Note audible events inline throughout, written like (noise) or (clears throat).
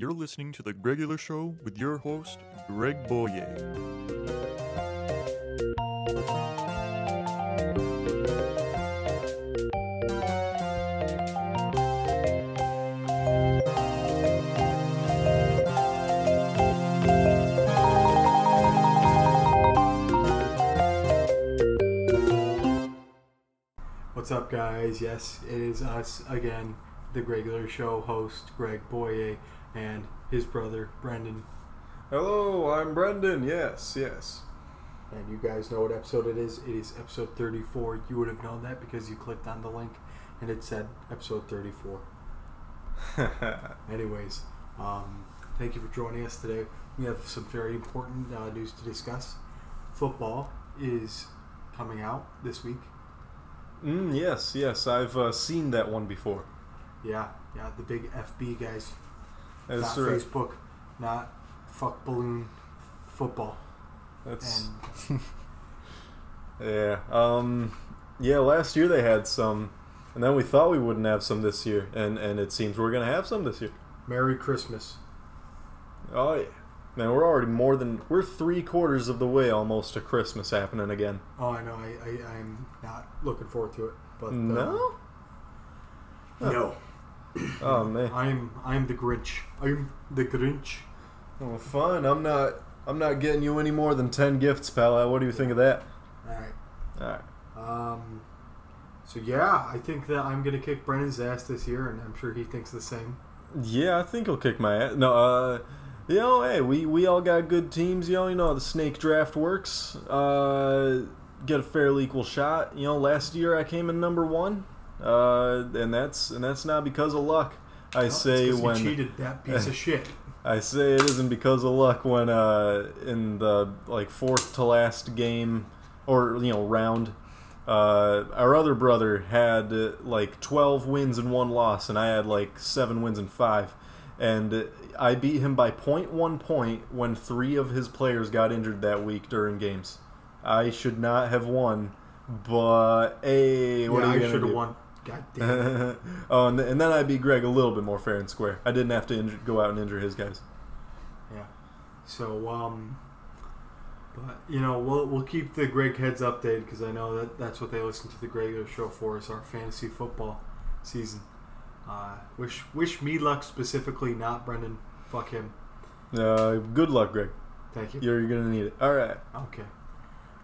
You're listening to The Regular Show with your host, Greg Boyea. What's up, guys? Yes, it is us again, the regular show host, Greg Boyea, and his brother, Brendan. Hello, I'm Brendan. Yes, yes. And you guys know what episode it is. It is episode 34. You would have known that because you clicked on the link and it said episode 34. (laughs) Anyways, um, thank you for joining us today. We have some very important uh, news to discuss. Football is coming out this week. mm, yes, yes. I've uh, seen that one before. Yeah, yeah, the big FB guys. Not. Facebook, not fuck balloon football. That's And (laughs) yeah. Um, yeah. Last year they had some, and then we thought we wouldn't have some this year, and and it seems we're gonna have some this year. Merry Christmas. Oh yeah. Man, we're already more than we're three quarters of the way almost to Christmas happening again. Oh, I know. I, I I'm not looking forward to it. But uh, No. no. Oh man. I'm I'm the Grinch. I'm the Grinch. Well, fine. I'm not. I'm not getting you any more than ten gifts, pal. What do you think of that? All right. All right. Um. So yeah, I think that I'm gonna kick Brendan's ass this year, and I'm sure he thinks the same. Yeah, I think he'll kick my ass. No, uh, you know, hey, we, we all got good teams. You know, you know how the snake draft works. Uh, get a fairly equal shot. You know, last year I came in number one, uh, and that's and that's not because of luck. I No, it's when he cheated that (laughs) piece of shit. I say it isn't because of luck when uh, in the like fourth to last game or you know round, uh, our other brother had uh, like twelve wins and one loss, and I had like seven wins and five, and uh, I beat him by 0.1 point when three of his players got injured that week during games. I should not have won, but hey, what yeah, are you I gonna should have do? won. God damn. (laughs) oh, and, th- and then I beat Greg a little bit more fair and square. I didn't have to injure, go out and injure his guys. Yeah. So um. But you know we'll we'll keep the Greg heads updated because I know that that's what they listen to the Greg show for is our fantasy football season. Uh, wish wish me luck specifically, not Brendan. Fuck him. Uh, good luck, Greg. Thank you. You're, you're gonna need it. All right. Okay.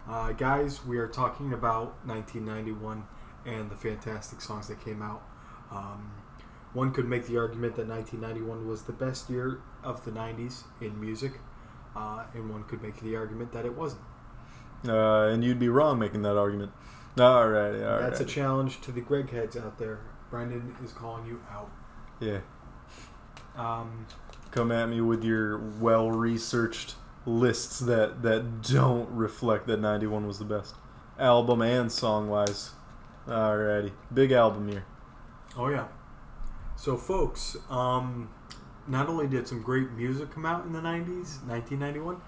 Uh, guys, we are talking about 1991 and the fantastic songs that came out. Um, one could make the argument that 1991 was the best year of the 90s in music, uh, and one could make the argument that it wasn't. Uh, and you'd be wrong making that argument. All right. All right. That's a challenge to the Greg heads out there. Brendan is calling you out. yeah. Um, Come at me with your well-researched lists that that don't reflect that '91 was the best album and song-wise. Alrighty, big album here. oh yeah. So, folks, um, not only did some great music come out in the 90s, 1991,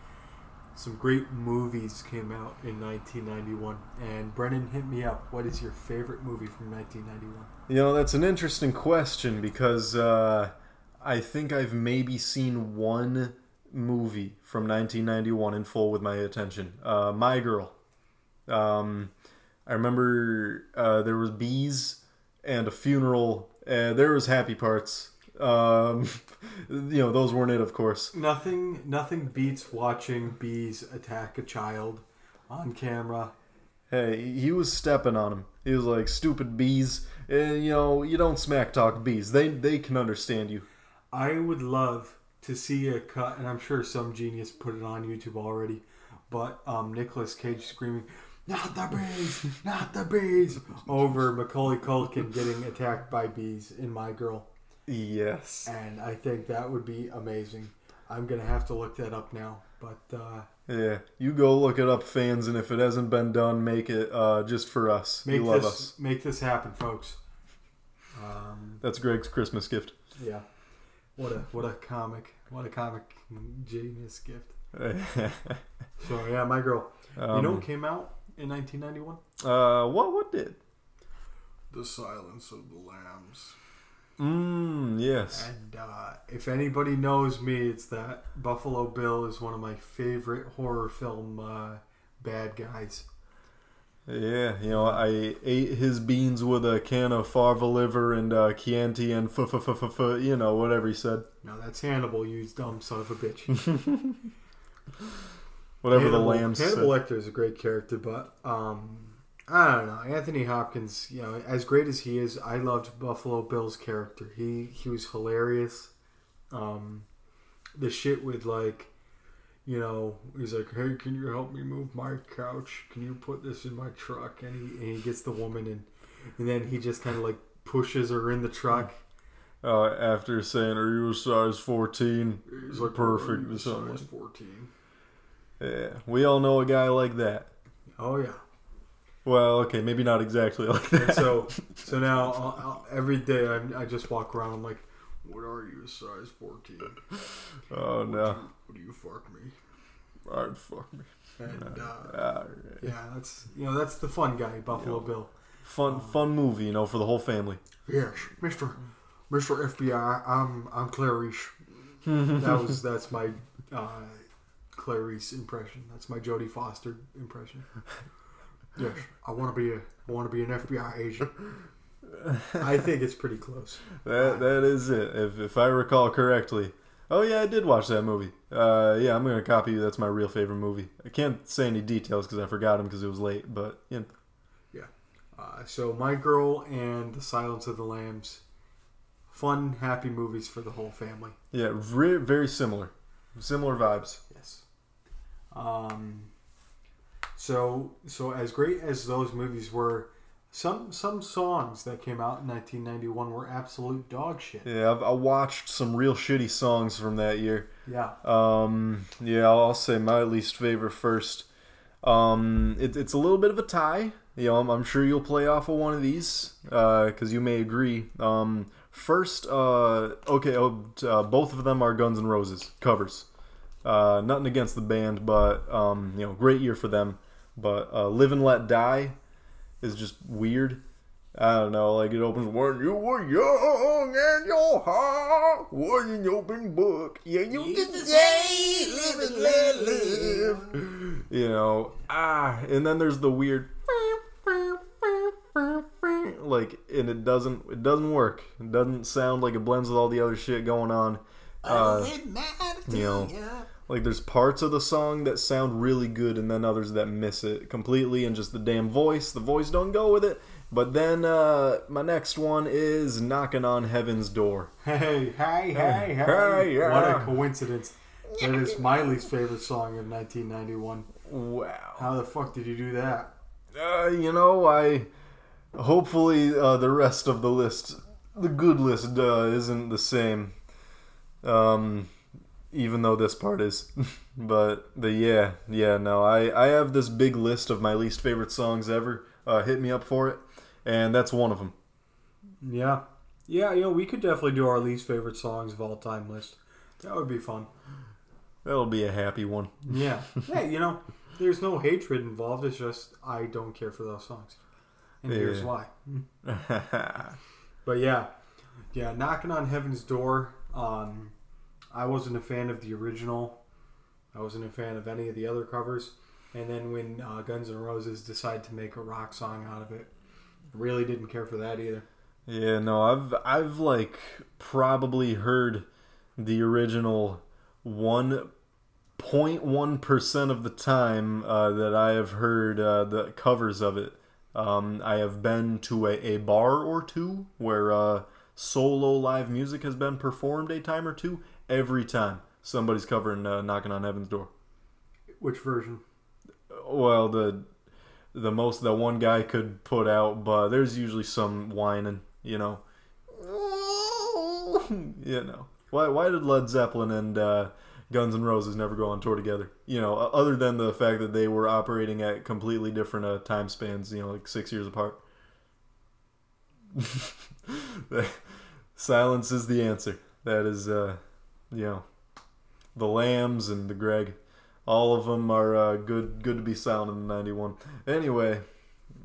some great movies came out in 1991. And Brendan hit me up. What is your favorite movie from 1991? You know, that's an interesting question because uh, I think I've maybe seen one movie from 1991 in full with my attention. Uh, my Girl. Um, I remember uh, there was bees and a funeral. Uh, there was happy parts. Um, (laughs) you know, those weren't it, of course. Nothing, nothing beats watching bees attack a child on camera. Hey, he was stepping on him. He was like, "Stupid bees." And, you know, you don't smack talk bees. They they can understand you. I would love to see a cut, and I'm sure some genius put it on YouTube already. But um, Nicolas Cage screaming, "Not the bees! Not the bees!" over Macaulay Culkin getting attacked by bees in My Girl, Yes. and I think that would be amazing. I'm gonna have to look that up now, but uh, Yeah, you go look it up, fans, and if it hasn't been done, make it uh, just for us. make you love this us. make this happen, folks. Um, That's Greg's Christmas gift. yeah, what a what a comic, what a comic genius gift. (laughs) So yeah, My Girl. um, you know what came out in 1991? uh, what what did? The Silence of the Lambs. Mmm, yes. And uh, if anybody knows me, it's that Buffalo Bill is one of my favorite horror film uh, bad guys. Yeah, you know, I ate his beans with a can of fava liver and uh, Chianti and f f f f f, you know, whatever he said. Now that's Hannibal, you dumb son of a bitch. (laughs) Whatever Hannibal, the lambs Hannibal said. Lecter is a great character, but um, I don't know. Anthony Hopkins, you know, as great as he is, I loved Buffalo Bill's character. He he was hilarious. Um, the shit with like, you know, he's like, "Hey, can you help me move my couch? Can you put this in my truck?" And he and he gets the woman, and and then he just kind of like pushes her in the truck. Uh, after saying, Are you a size 14? He's like, Perfect "Oh, are you or size fourteen. Yeah, we all know a guy like that. Oh yeah. Well, okay, maybe not exactly (laughs) like And that. so, so now I'll, I'll, every day I, I just walk around. I'm like, "What are you, size 14? oh, no. Would you fuck me?" Alright, fuck me. And uh, Alright. yeah, that's you know that's the fun guy, Buffalo Bill. Fun, fun movie, you know, for the whole family. Yes, Mister Mister FBI. I'm I'm Clarice. (laughs) that was that's my uh, Clarice impression. That's my Jodie Foster impression. (laughs) Yes, I want to be a I want to be an FBI agent. (laughs) I think it's pretty close. That that is it. If if I recall correctly. Oh yeah, I did watch that movie. Uh, yeah, I'm gonna copy you. That's my real favorite movie. I can't say any details because I forgot them because it was late. But yeah, Uh, so My Girl and The Silence of the Lambs, fun, happy movies for the whole family. yeah, very very similar, similar vibes. Um. So so as great as those movies were, some some songs that came out in 1991 were absolute dog shit. Yeah, I've, I watched some real shitty songs from that year. Yeah. Um, yeah, I'll, I'll say my least favorite first. Um, it, it's a little bit of a tie. You know, I'm, I'm sure you'll play off of one of these because you may agree. Um, first, uh, okay, oh, uh, both of them are Guns N' Roses covers. Uh, nothing against the band, but um, you know, great year for them. But uh, "Live and Let Die" is just weird. I don't know, like it opens when you were young and your heart was an open book. Yeah, you get to say live and let live. You know, ah, and then there's the weird like, and it doesn't it doesn't work. It doesn't sound like it blends with all the other shit going on. Uh, you know, like there's parts of the song that sound really good, and then others that miss it completely, and just the damn voice, the voice don't go with it. But then uh, my next one is knocking on heaven's door. Hey, hey, hey, hey. Hey, yeah. What a coincidence. That is my least favorite song of 1991. Wow. How the fuck did you do that? Uh, you know, I hopefully uh, the rest of the list, the good list, uh, isn't the same. Um, even though this part is, (laughs) but the yeah, yeah, no, I I have this big list of my least favorite songs ever. Uh, hit me up for it, and that's one of them. Yeah. Yeah, you know, we could definitely do our least favorite songs of all time list. That would be fun. That'll be a happy one. Yeah. (laughs) yeah, you know, there's no hatred involved. It's just I don't care for those songs. And here's why. (laughs) But yeah. Yeah, Knocking on Heaven's Door. Um, I wasn't a fan of the original. I wasn't a fan of any of the other covers. And then when uh, Guns N' Roses decided to make a rock song out of it, really didn't care for that either. Yeah, no, I've I've like probably heard the original one point one percent of the time uh, that I have heard uh, the covers of it. Um, I have been to a, a bar or two where uh, solo live music has been performed a time or two. Every time somebody's covering uh, "Knocking on Heaven's Door." Which version? Well, the the most that one guy could put out, but there's usually some whining, you know. (laughs) you know. Why why did Led Zeppelin and uh, Guns N' Roses never go on tour together? You know, other than the fact that they were operating at completely different uh, time spans, you know, like 6 years apart. (laughs) Silence is the answer. That is uh, know, the Lambs and the Greg. All of them are uh, good. Good to be silent in the '91. Anyway,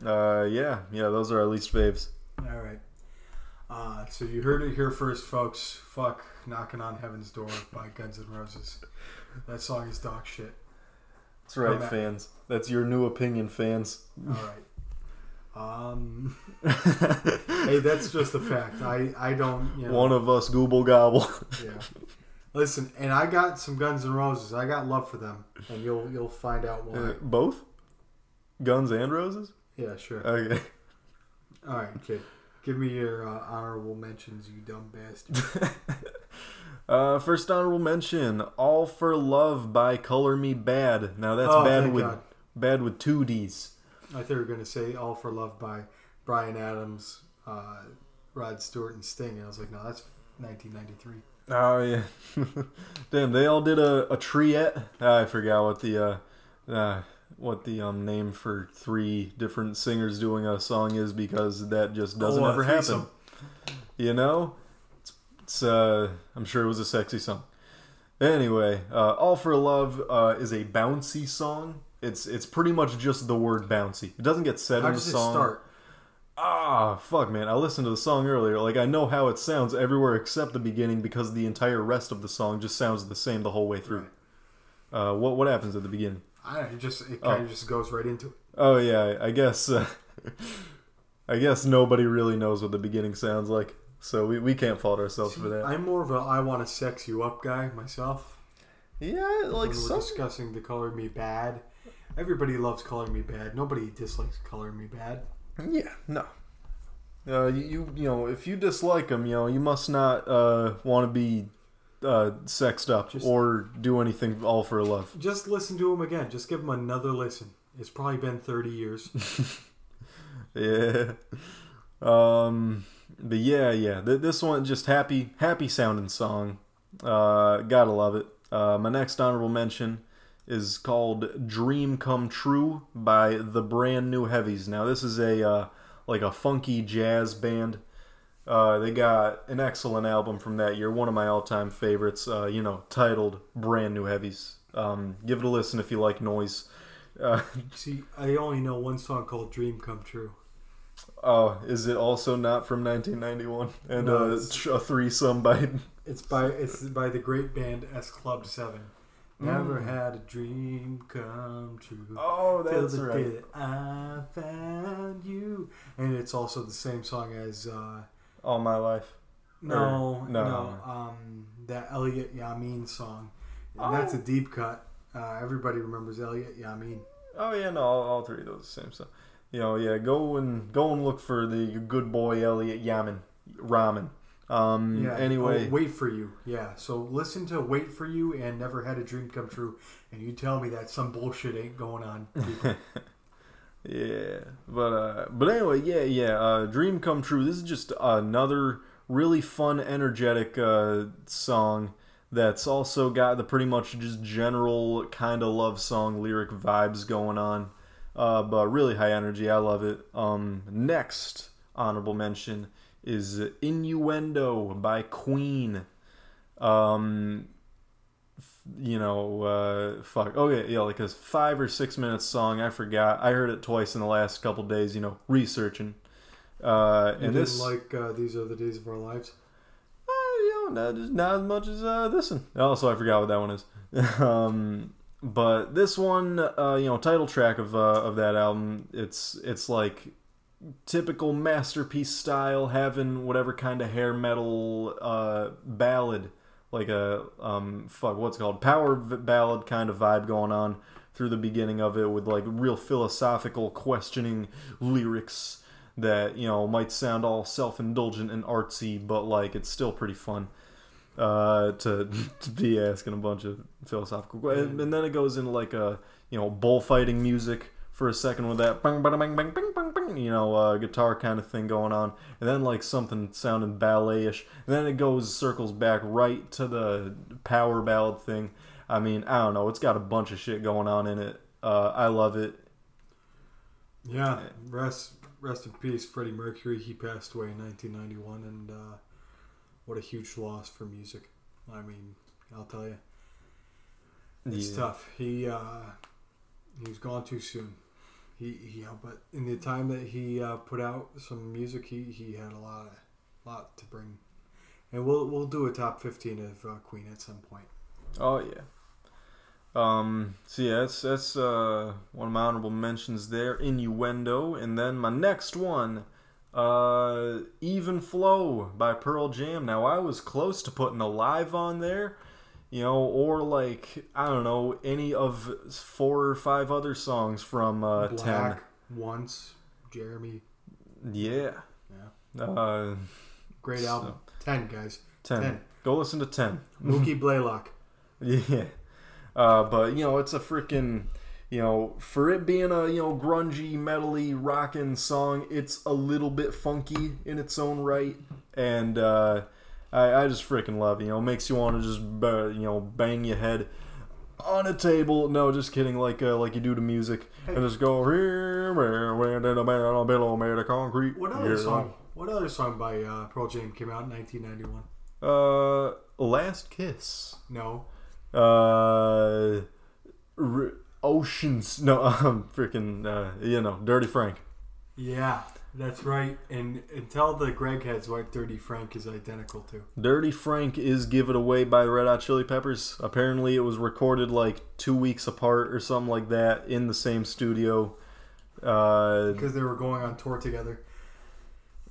uh, yeah, yeah, those are our least faves. All right. Uh, so you heard it here first, folks. Fuck "Knocking on Heaven's Door" by Guns N' Roses. That song is dog shit. That's right, Come at- fans. That's your new opinion, fans. All right. Um, (laughs) hey, that's just a fact. I I don't. You know, One of us gooble gobble. Yeah. Listen, and I got some Guns N' Roses. I got love for them, and you'll you'll find out why. Uh, Both? Guns and Roses? Yeah, sure. Okay. All right, kid. Give me your uh, honorable mentions, you dumb bastard. (laughs) Uh, first honorable mention, "All for Love" by Color Me Badd. Now that's oh, bad with God. bad with two D's. I thought you were gonna say "All for Love" by Bryan Adams, uh, Rod Stewart, and Sting, and I was like, no, that's 1993. Oh yeah, (laughs) damn! They all did a a triet. I forgot what the uh, uh, what the um name for three different singers doing a song is because that just doesn't Oh, ever happen. You know, it's, it's uh, I'm sure it was a sexy song. Anyway, uh, "All for Love" uh, is a bouncy song. It's it's pretty much just the word bouncy. It doesn't get said How in the does it song. start? Ah, fuck, man. I listened to the song earlier. Like, I know how it sounds everywhere except the beginning because the entire rest of the song just sounds the same the whole way through. Uh, what what happens at the beginning? I don't know, it just it Oh. kind of just goes right into it. Oh yeah, I guess. Uh, (laughs) I guess nobody really knows what the beginning sounds like, so we, we can't fault ourselves for that. I'm more of a I want to sex you up guy myself. yeah, like when we're some. discussing the color me badd. Everybody loves color me badd. Nobody dislikes color me badd. Yeah, no. Uh, you, you you know if you dislike them, you know you must not uh, want to be uh, sexed up Just- or do anything all for love. Just listen to him again. Just give him another listen. It's probably been 30 years. (laughs) Yeah. Um. But yeah, yeah. Th- this one just happy, happy sounding song. Uh, gotta love it. Uh, my next honorable mention is called "Dream Come True" by the Brand New Heavies. Now, this is a uh, like a funky jazz band. Uh, they got an excellent album from that year, one of my all-time favorites. Uh, you know, titled "Brand New Heavies." Um, give it a listen if you like noise. Uh, (laughs) See, I only know one song called Dream Come True. Oh, is it also not from 1991? And No, uh, it's- it's a threesome by. (laughs) It's by it's by the great band S Club 7. Never Mm. had a dream come true. Oh, Till that's the right. day I found you. And it's also the same song as uh, All my life. no, Or- no, no. um, that Elliott Yamin song. And that's a Oh. deep cut. Uh, everybody remembers Elliott Yamin. Oh yeah, no, all, all three of those the same song. You know, yeah, go and go and look for the good boy Elliott Yamin, Ramen. Um. Yeah. Anyway, oh, wait for you. Yeah. So listen to "Wait for You" and "Never Had a Dream Come True," and you tell me that some bullshit ain't going on. (laughs) Yeah, but uh, but anyway, yeah, yeah. Uh, Dream come true. This is just another really fun, energetic uh, song that's also got the pretty much just general kind of love song lyric vibes going on. Uh, but really high energy. I love it. Um, next honorable mention is "Innuendo" by Queen. Um, you know, uh, fuck. Oh yeah, yeah, like a five or six minute song. I forgot. I heard it twice in the last couple days. You know, researching. Uh, and this, like uh, "These Are the Days of Our Lives." uh, you know, not, not as much as uh, this one. Also, I forgot what that one is. (laughs) um, but this one, uh, you know, title track of uh, of that album, it's it's like typical masterpiece style, having whatever kind of hair metal uh, ballad, like a um, fuck, what's called power ballad kind of vibe going on through the beginning of it, with like real philosophical, questioning lyrics that you know might sound all self-indulgent and artsy, but like it's still pretty fun uh, to (laughs) to be asking a bunch of philosophical questions. And then it goes into like a you know bullfighting music for a second with that bang bang bang bang bang bang bang you know uh, guitar kind of thing going on, and then like something sounding ballet-ish, and then it goes circles back right to the power ballad thing. I mean, I don't know. It's got a bunch of shit going on in it. Uh, I love it. Yeah. Rest rest in peace, Freddie Mercury. He passed away in 1991, and uh, what a huge loss for music. I mean, I'll tell you, it's Yeah. tough. He uh, he was gone too soon. He, yeah, but in the time that he uh, put out some music, he, he had a lot of lot to bring. And we'll we'll do a top fifteen of uh, Queen at some point. Oh yeah. Um. So yeah, that's that's uh one of my honorable mentions there. Innuendo, and then my next one, uh, Even Flow by Pearl Jam. Now I was close to putting Alive on there, you know, or like I don't know any of four or five other songs from uh, Ten. Once, Jeremy. Yeah. Yeah. Uh, Great So- album. Ten guys. ten. Ten. Go listen to ten. Mookie (laughs) Blaylock. Yeah. Uh, but you know, it's a freaking you know, for it being a, you know, grungy, metally, rockin' song, it's a little bit funky in its own right. And uh I, I just freaking love it. You know, it makes you want to just, you know, bang your head on a table. No, just kidding. Like uh, like you do to music, and just go here, where, where, in a below, below, made of concrete. What other Here. song? What other song by uh, Pearl Jam came out in 1991? Uh, Last Kiss. No. Uh, R- Oceans. No, (laughs) um, freaking, uh, you know, Dirty Frank. Yeah, that's right. And and tell the Greg heads what Dirty Frank is identical to. Dirty Frank is Give It Away by Red Hot Chili Peppers. Apparently, it was recorded like two weeks apart or something like that in the same studio. Uh, Because they were going on tour together.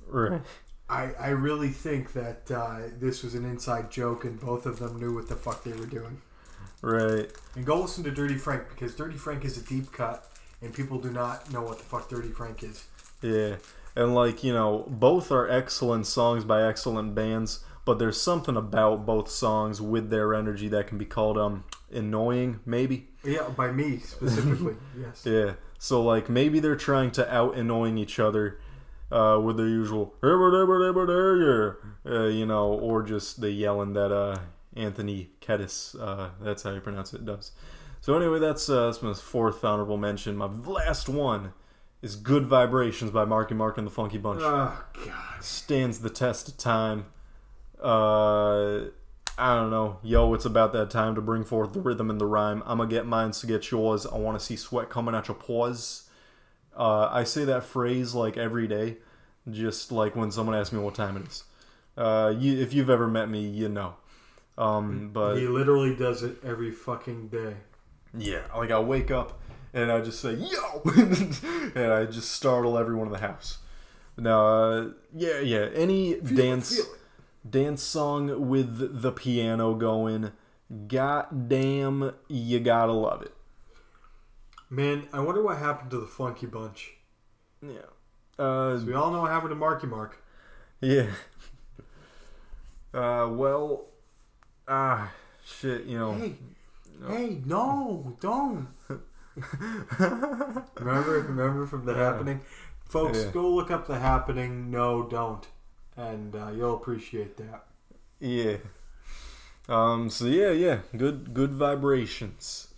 right. I, I really think that uh, this was an inside joke and both of them knew what the fuck they were doing. Right. And go listen to Dirty Frank because Dirty Frank is a deep cut and people do not know what the fuck Dirty Frank is. Yeah. And like, you know, both are excellent songs by excellent bands, but there's something about both songs with their energy that can be called um annoying, maybe. Yeah, by me specifically. (laughs) yes. Yeah. So like maybe they're trying to out annoying each other uh, with their usual uh, you know, or just the yelling that uh, Anthony Kiedis, uh, that's how you pronounce it, does. So anyway, that's uh, that's my fourth honorable mention. My last one is "Good Vibrations" by Marky Mark and the Funky Bunch. Oh god. Stands the test of time. Uh, I don't know. Yo, it's about that time to bring forth the rhythm and the rhyme. I'm gonna get mine to get yours. I want to see sweat coming out your paws. Uh, I say that phrase like every day, just like when someone asks me what time it is. Uh, you, if you've ever met me, you know. Um, but he literally does it every fucking day. yeah, like I wake up and I just say yo, (laughs) and I just startle everyone in the house. Now, uh, yeah, yeah, any Feel dance it. dance song with the piano going, goddamn, you gotta love it. Man, I wonder what happened to the Funky Bunch. Yeah. Uh, we all know what happened to Marky Mark. Yeah. (laughs) Uh, well, ah, shit, you know. Hey, hey, no, don't. (laughs) (laughs) remember, remember from the Yeah. happening, folks. Yeah. Go look up the happening. No, don't, and uh, you'll appreciate that. Yeah. Um. So yeah, yeah. Good, good vibrations.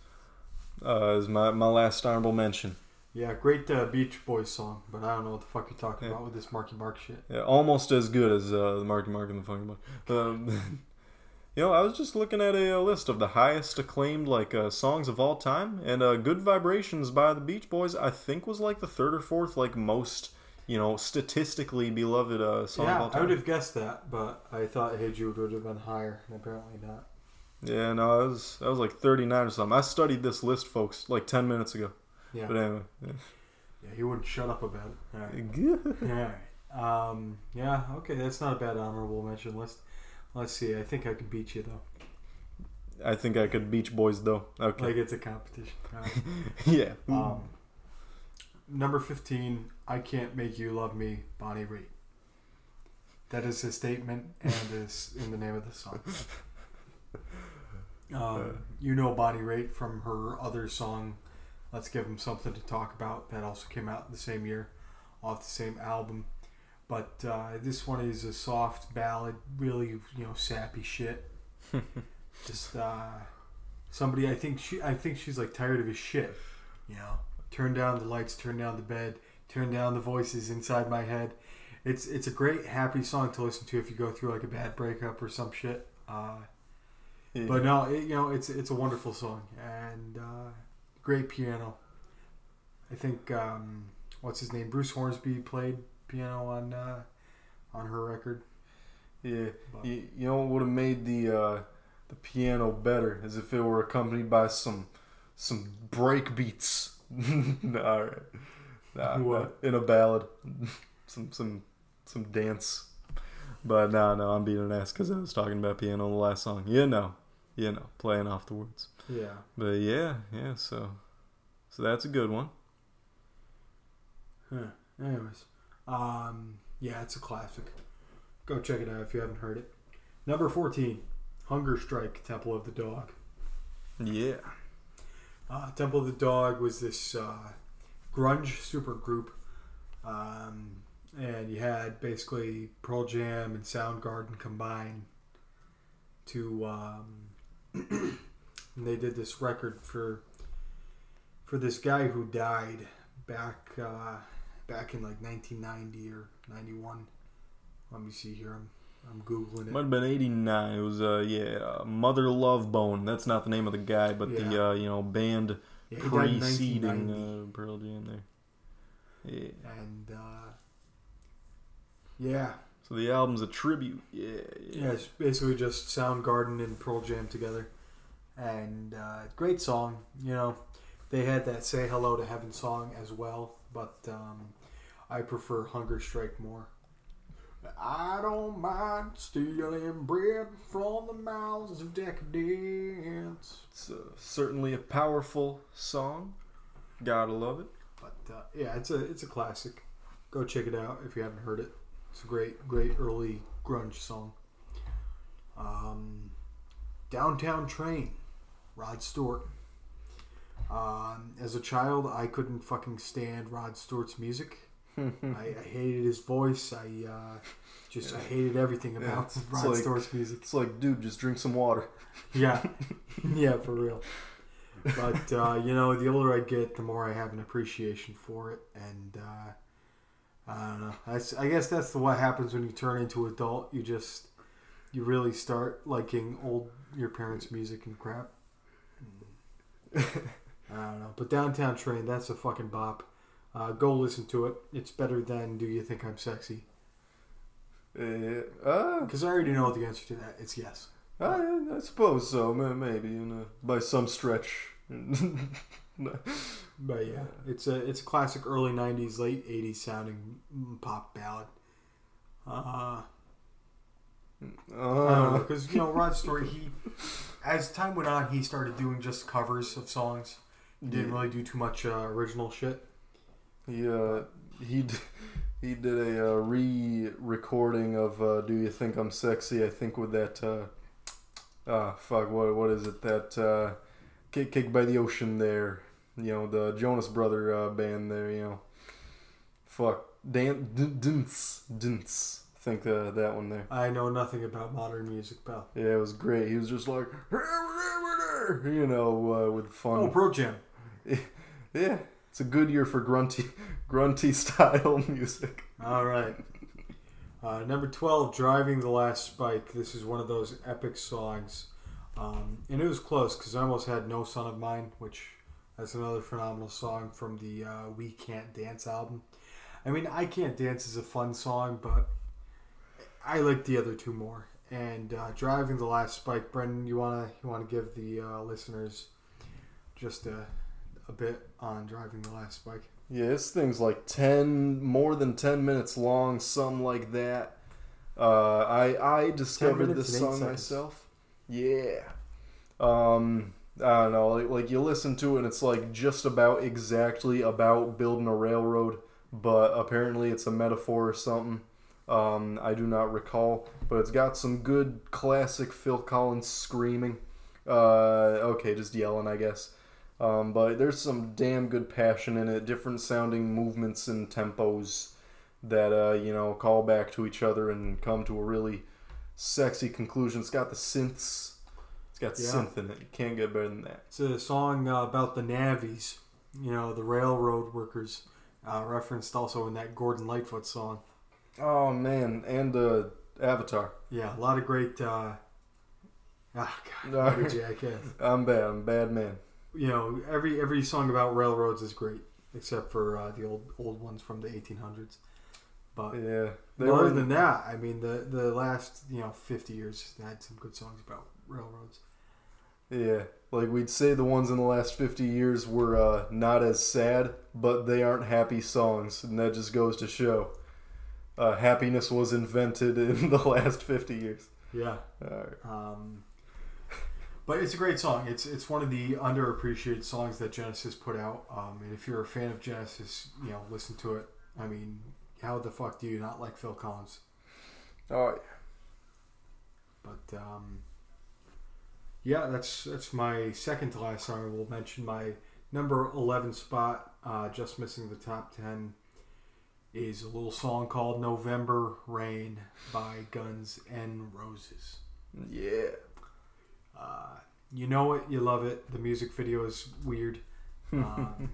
Uh, is my my last honorable mention. Yeah, great uh, Beach Boys song, but I don't know what the fuck you're talking Yeah. about with this Marky Mark shit. Yeah, almost as good as uh, the Marky Mark and the Funky Bunch. Um, (laughs) you know, I was just looking at a, uh list of the highest acclaimed like uh, songs of all time, and uh, "Good Vibrations" by the Beach Boys, I think, was like the third or fourth like most you know statistically beloved uh, song of yeah, all I would have guessed that, but I thought Hey Jude would have been higher, and apparently not. Yeah, no, that was that was like thirty nine or something. I studied this list, folks, like ten minutes ago. Yeah, But anyway, yeah. yeah, he wouldn't shut up about it. All right. (laughs) All right. Um, yeah, okay, that's not a bad honorable mention list. Let's see. I think I can beat you though. I think I could Beach Boys though. Okay, Like it's a competition. (laughs) Right. yeah. Um, number fifteen. I can't make you love me, Bonnie Raitt. That is a statement, and is in the name of the song. (laughs) Um, you know Bonnie Raitt from her other song, "Let's Give Him Something to Talk About," that also came out the same year, off the same album. But uh, this one is a soft ballad, really, you know, sappy shit. (laughs) Just uh, somebody. I think she. I think she's like tired of his shit. You know, turn down the lights, turn down the bed, turn down the voices inside my head. It's it's a great happy song to listen to if you go through like a bad breakup or some shit. Uh, Yeah. but no, it, you know it's it's a wonderful song and uh, great piano. I think um, what's his name Bruce Hornsby played piano on uh, on her record. Yeah, But- you, you know what would have made the uh, the piano better is if it were accompanied by some some break beats. (laughs) all right, nah, (laughs) What? no, in a ballad, (laughs) some some some dance. But no, no, I'm being an ass because I was talking about piano in the last song. You know, you know, playing off the words. Yeah. But yeah, yeah. So, so that's a good one. Huh. Anyways, um, yeah, it's a classic. Go check it out if you haven't heard it. Number fourteen, Hunger Strike, Temple of the Dog. Yeah. Uh, Temple of the Dog was this uh, grunge super group, um, and you had basically Pearl Jam and Soundgarden combined to. Um, (clears throat) and they did this record for for this guy who died back uh, back in like 1990 or 91. Let me see here. I'm I'm googling it. Might have been '89. It was uh yeah, uh, Mother Love Bone. That's not the name of the guy, but the uh you know band Yeah, he died in preceding uh, Pearl Jam there. Yeah. and uh, yeah, So the album's a tribute. Yeah. Yeah, it's basically just Soundgarden and Pearl Jam together. And uh, great song. You know, they had that Say Hello to Heaven song as well, but um, I prefer Hunger Strike more. I don't mind stealing bread from the mouths of decadence. It's uh, certainly a powerful song. Gotta love it. But uh, yeah, it's a it's a classic. Go check it out if you haven't heard it. It's a great great early grunge song. Um, Downtown Train, Rod Stewart. Um, as a child, I couldn't fucking stand Rod Stewart's music. (laughs) I, I hated his voice. I uh, just I hated everything Yeah, about it's (laughs) Rod like- Stewart's music. It's like, dude, just drink some water. (laughs) Yeah, yeah, for real. But uh, you know, the older I get, the more I have an appreciation for it, and uh, I don't know. That's, I guess that's the, what happens when you turn into adult. You just you really start liking old your parents' music and crap. I don't know, but Downtown Train, that's a fucking bop. Uh, go listen to it. It's better than Do You Think I'm Sexy? Uh, uh, Because I already know the answer to that. It's yes. I, I suppose so. Maybe you know, by some stretch. (laughs) But yeah, it's a it's a classic early '90s, late '80s sounding pop ballad. Uh, I Uh, because you know Rod Stewart. He, as time went on, he started doing just covers of songs. Didn't really do too much uh, original shit. He uh, he d- he did a uh, re-recording of uh, "Do You Think I'm Sexy?" I think with that uh, ah fuck what what is it? That uh, kick, kick by the ocean there. You know the Jonas Brother uh, band there you know. Fuck. Dan Dance Dance think uh, that one there I know nothing about modern music, pal. yeah it was great he was just like (laughs) you know uh, with fun Oh, Pro Jam. (laughs) yeah it's a good year for grunty (laughs) grunty style music. All right. Uh, number 12, Driving the Last Spike. This is one of those epic songs. Um, and it was close because I almost had No Son of Mine, which that's another phenomenal song from the uh, We Can't Dance album. I mean, I Can't Dance is a fun song, but I like the other two more. And uh, Driving the Last Spike, Brendan, you wanna you wanna give the uh, listeners just a, a bit on Driving the Last Spike? Yeah, this thing's like ten, more than ten minutes long, some like that. Uh, I I discovered this song seconds. myself. Yeah. Um, I don't know. Like, like you listen to it, and it's like just about exactly about building a railroad, but apparently it's a metaphor or something. Um, I do not recall, but it's got some good classic Phil Collins screaming. Uh, okay, just yelling, I guess. Um, but there's some damn good passion in it, different sounding movements and tempos that uh, you know call back to each other and come to a really sexy conclusion. It's got the synths, it's got Yeah. synth in it. You can't get better than that. It's a song uh, about the navvies, you know, the railroad workers, uh, referenced also in that Gordon Lightfoot song. Oh man, and uh, Avatar. Yeah, a lot of great. Uh, ah, God, (laughs) No. jackass. I'm bad. I'm a bad man. You know, every every song about railroads is great, except for uh, the old old ones from the 1800s. But Yeah, other were. than that, I mean, the the last you know fifty years had some good songs about railroads. Yeah, like we'd say the ones in the last 50 years were uh, not as sad, but they aren't happy songs, and that just goes to show. Uh, happiness was invented in (laughs) the last 50 years. Yeah. Alright. Um, but it's a great song. It's it's one of the underappreciated songs that Genesis put out. Um, and if you're a fan of Genesis, you know, listen to it. I mean, how the fuck do you not like Phil Collins? Oh, yeah. But um, yeah, that's that's my second to last song. We'll mention my number eleven spot, uh, just missing the top ten, is a little song called "November Rain" by Guns N' Roses. yeah. Uh, you know it, you love it. The music video is weird. (laughs) Um,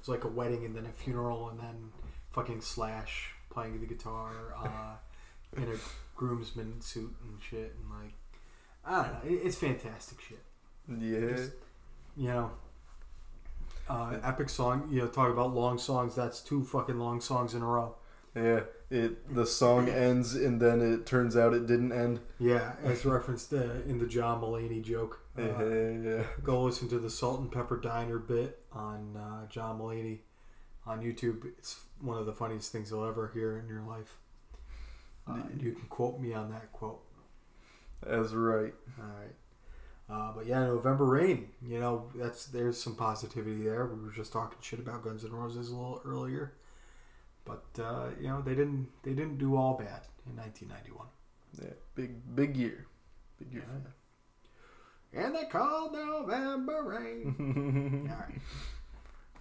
it's like a wedding and then a funeral and then fucking Slash playing the guitar uh, in a groomsman suit and shit and like I don't know. It's fantastic shit. Yeah. Just- You know, uh, epic song. You know, talk about long songs. That's two fucking long songs in a row. Yeah. It the song ends and then it turns out it didn't end. Yeah, as (laughs) referenced uh, in the John Mulaney joke. Uh, yeah. go listen to the Salt and Pepper Diner bit on uh, John Mulaney on YouTube. It's one of the funniest things you'll ever hear in your life. Uh, and you can quote me on that quote. That's right. All right. Uh, but yeah, November Rain. You know, that's there's some positivity there. We were just talking shit about Guns N' Roses a little earlier, but uh, you know they didn't they didn't do all bad in 1991. Yeah. Big big year. Big year. Yeah. And they called November Rain. (laughs) all right.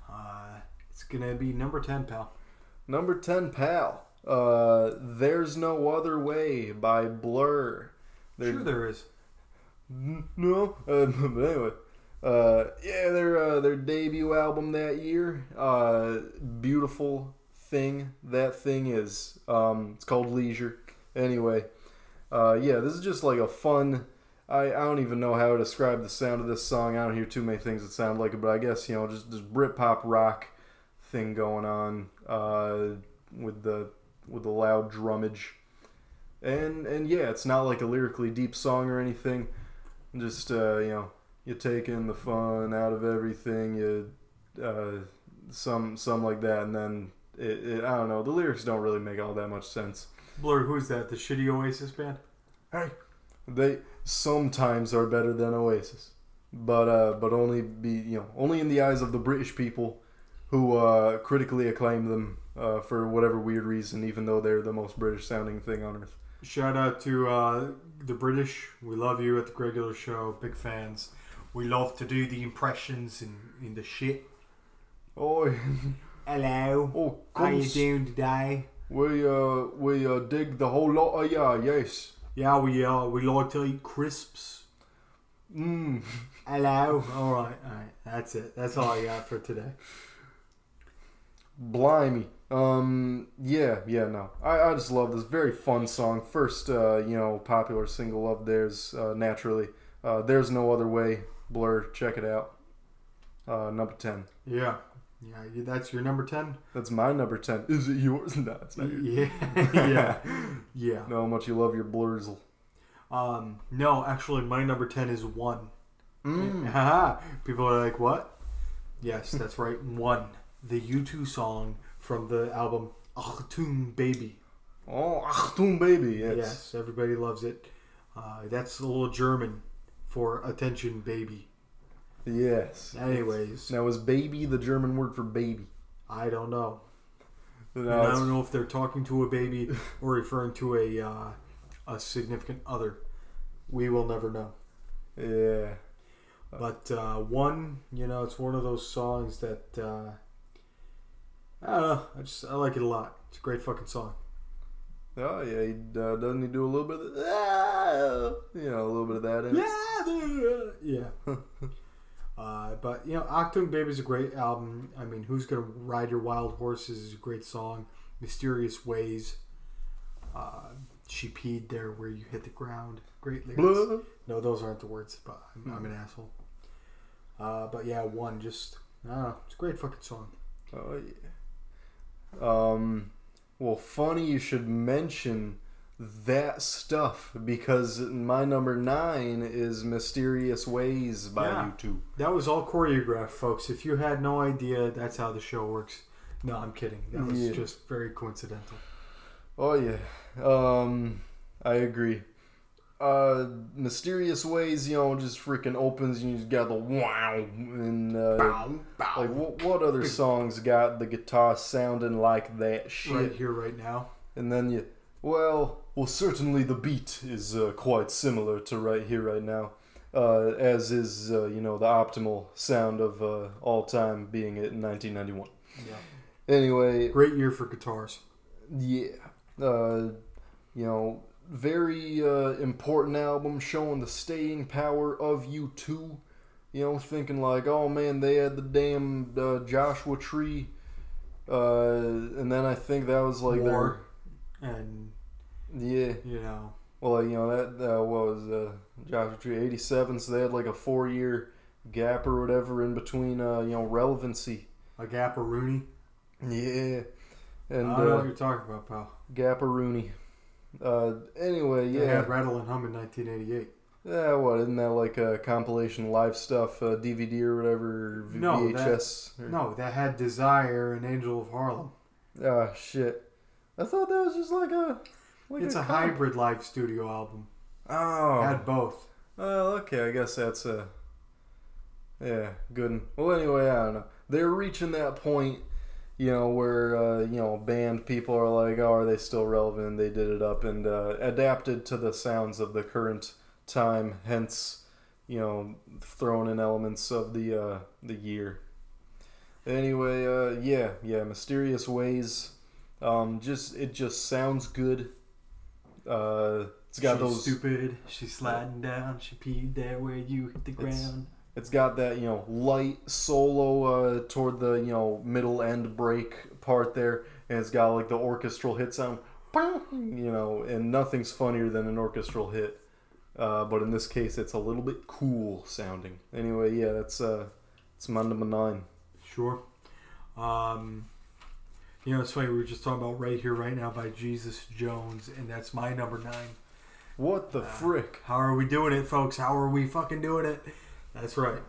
Uh, it's gonna be number ten, pal. Number 10, pal. Uh, There's No Other Way by Blur. They're- Sure, there is. No, uh, (laughs) but anyway, uh, yeah, their uh, their debut album that year, uh, beautiful thing. That thing is, um, it's called Leisure. Anyway, uh, yeah, this is just like a fun. I, I don't even know how to describe the sound of this song. I don't hear too many things that sound like it, but I guess you know just this Britpop rock thing going on uh, with the with the loud drummage, and and yeah, it's not like a lyrically deep song or anything just uh, you know you taking the fun out of everything you uh, some some like that and then it, it, i don't know the lyrics don't really make all that much sense Blur, who's that? The shitty Oasis band? hey they sometimes are better than oasis but uh, but only be you know only in the eyes of the british people who uh, critically acclaim them uh, for whatever weird reason even though they're the most british sounding thing on earth Shout out to uh, the British. We love you at the regular show. Big fans. We love to do the impressions in, in the shit. oh Hello. oh How you doing today? we uh we uh dig the whole lot of ya yes Yeah, we uh, we like to eat crisps. mm. Hello. All right, all right. That's it. That's all I got for today. Blimey. Um, yeah, yeah, no. I, I just love this very fun song. First, uh, you know, popular single of theirs, uh, naturally. Uh, There's No Other Way, Blur, check it out. Uh, number 10. Yeah. Yeah, that's your number 10? That's my number 10. Is it yours? (laughs) No, it's not yours. Yeah. (laughs) yeah. Yeah. (laughs) Know how much you love your Blurzel. Um, no, actually, my number 10 is 1. Mm. People are like, what? Yes, that's right. One. The U2 song from the album Achtung Baby. Oh, Achtung, baby. Yes. Yes, everybody loves it. Uh, that's a little German for attention baby. Yes. Anyways, Now, is baby the German word for baby? I don't know. No, I don't know if they're talking to a baby or referring to a uh, a significant other. We will never know. yeah. But uh, one, you know, it's one of those songs that uh, I don't know. I just I like it a lot. It's a great fucking song. Oh, yeah. He, uh, doesn't he do a little bit of ah, you know, a little bit of that in it? Yeah, yeah. (laughs) uh, but you know, Achtung Baby's a great album. I mean, Who's Gonna Ride Your Wild Horses is a great song. Mysterious Ways. Uh, she peed there where you hit the ground. Great lyrics. Blah. No, those aren't the words, but I'm, I'm an asshole. Uh, but yeah, one just I don't know. It's a great fucking song. Oh yeah. Um, Well, funny you should mention that stuff because my number nine is Mysterious Ways by Yeah. U2. That was all choreographed, folks. If you had no idea, that's how the show works. No, I'm kidding. That was Yeah. just very coincidental. Oh yeah, um, I agree. Uh, Mysterious Ways, you know, just freaking opens and you just got the wow and uh, like what, what other songs got the guitar sounding like that shit? right here, right now. And then you, well, well, certainly the beat is uh, quite similar to right here, right now, uh, as is uh, you know the optimal sound of uh, all time being it in 1991. Yeah. Anyway, Great year for guitars. yeah, uh, you know, very uh, important album showing the staying power of U2. You know, thinking like, oh man, they had the damn uh, Joshua Tree, uh, and then I think that was like War. And, yeah. you know, Well, like, you know that what was uh, Joshua Tree eighty seven, so they had like a four year gap or whatever in between, uh, you know, relevancy. a Gap or Rooney. Yeah, and I don't know uh, what you're talking about, pal. Gapperoony. Uh, anyway, They yeah, had Rattle and Hum in 1988. yeah. What isn't that like a compilation live stuff, uh, DVD or whatever, v- No, that- VHS? or- No, that had Desire and Angel of Harlem. Ah, shit. I thought that was just like a. Like it's a, comp- hybrid live studio album. Oh, Had both. Well, okay, I guess that's a yeah, good. one. Well, anyway, I don't know. They're reaching that point, you know, where uh, you know band people are like, oh, are they still relevant? They did it up and uh, adapted to the sounds of the current time. Hence, you know, throwing in elements of the uh, the year. Anyway, uh, yeah, yeah, mysterious ways. Um, just it just sounds good. Uh, it's got She's those. stupid. She's sliding down. She peed there where you hit the ground. It's got that you know light solo uh, toward the you know middle end break part there, and it's got like the orchestral hit sound, you know, and nothing's funnier than an orchestral hit. Uh, but in this case, it's a little bit cool sounding. Anyway, yeah, that's uh, it's my number nine. Sure. Um, you know, it's funny. We were just talking about "Right Here, Right Now" by Jesus Jones, and that's my number nine. What the frick? How are we doing it, folks? How are we fucking doing it? That's right.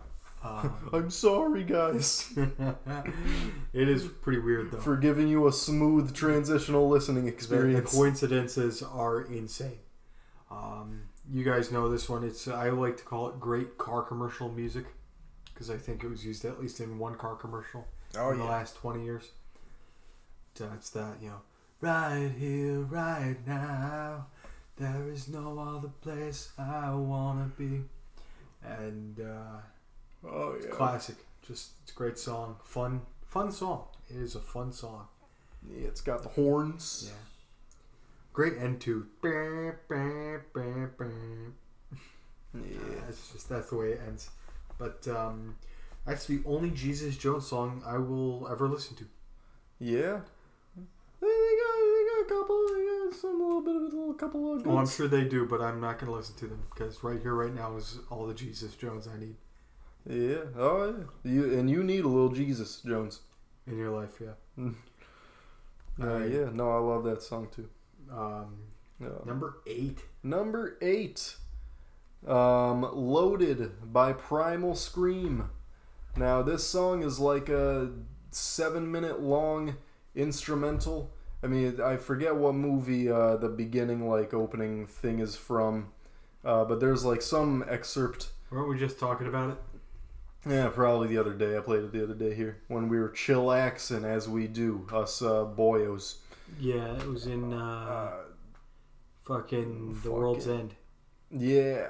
Um, (laughs) I'm sorry, guys, (laughs) it is pretty weird though. for giving you a smooth transitional listening The- The, experience. coincidences are insane. Um, you guys know this one. It's I like to call it great car commercial music because I think it was used at least in one car commercial Oh in the last twenty years. So it's that you know, right here, right now. There is no other place I wanna be, and uh, oh it's classic. Just it's a great song, fun, fun song. It is a fun song. Yeah, it's got the horns. Yeah. Great end to. Yeah. That's just that's the way it ends. But um, that's the only Jesus Jones song I will ever listen to. Yeah. They got, they got a couple, they got some little bit of a couple of Well, I'm sure they do, but I'm not going to listen to them because right here, right now is all the Jesus Jones I need Yeah. Oh yeah. You and you need a little Jesus Jones. in your life. Yeah. (laughs) Uh, I- yeah. No, I love that song too. Um, Uh, number eight. number eight. Um, Loaded by Primal Scream. Now this song is like a seven minute long instrumental. I mean, I forget what movie uh, the beginning like opening thing is from, uh, but there's like some excerpt Weren't we just talking about it? Yeah, probably the other day. I played it the other day here when we were chillaxing, as we do, us uh, boyos. Yeah, it was in uh, Uh, fucking The fuck World's it. End. yeah,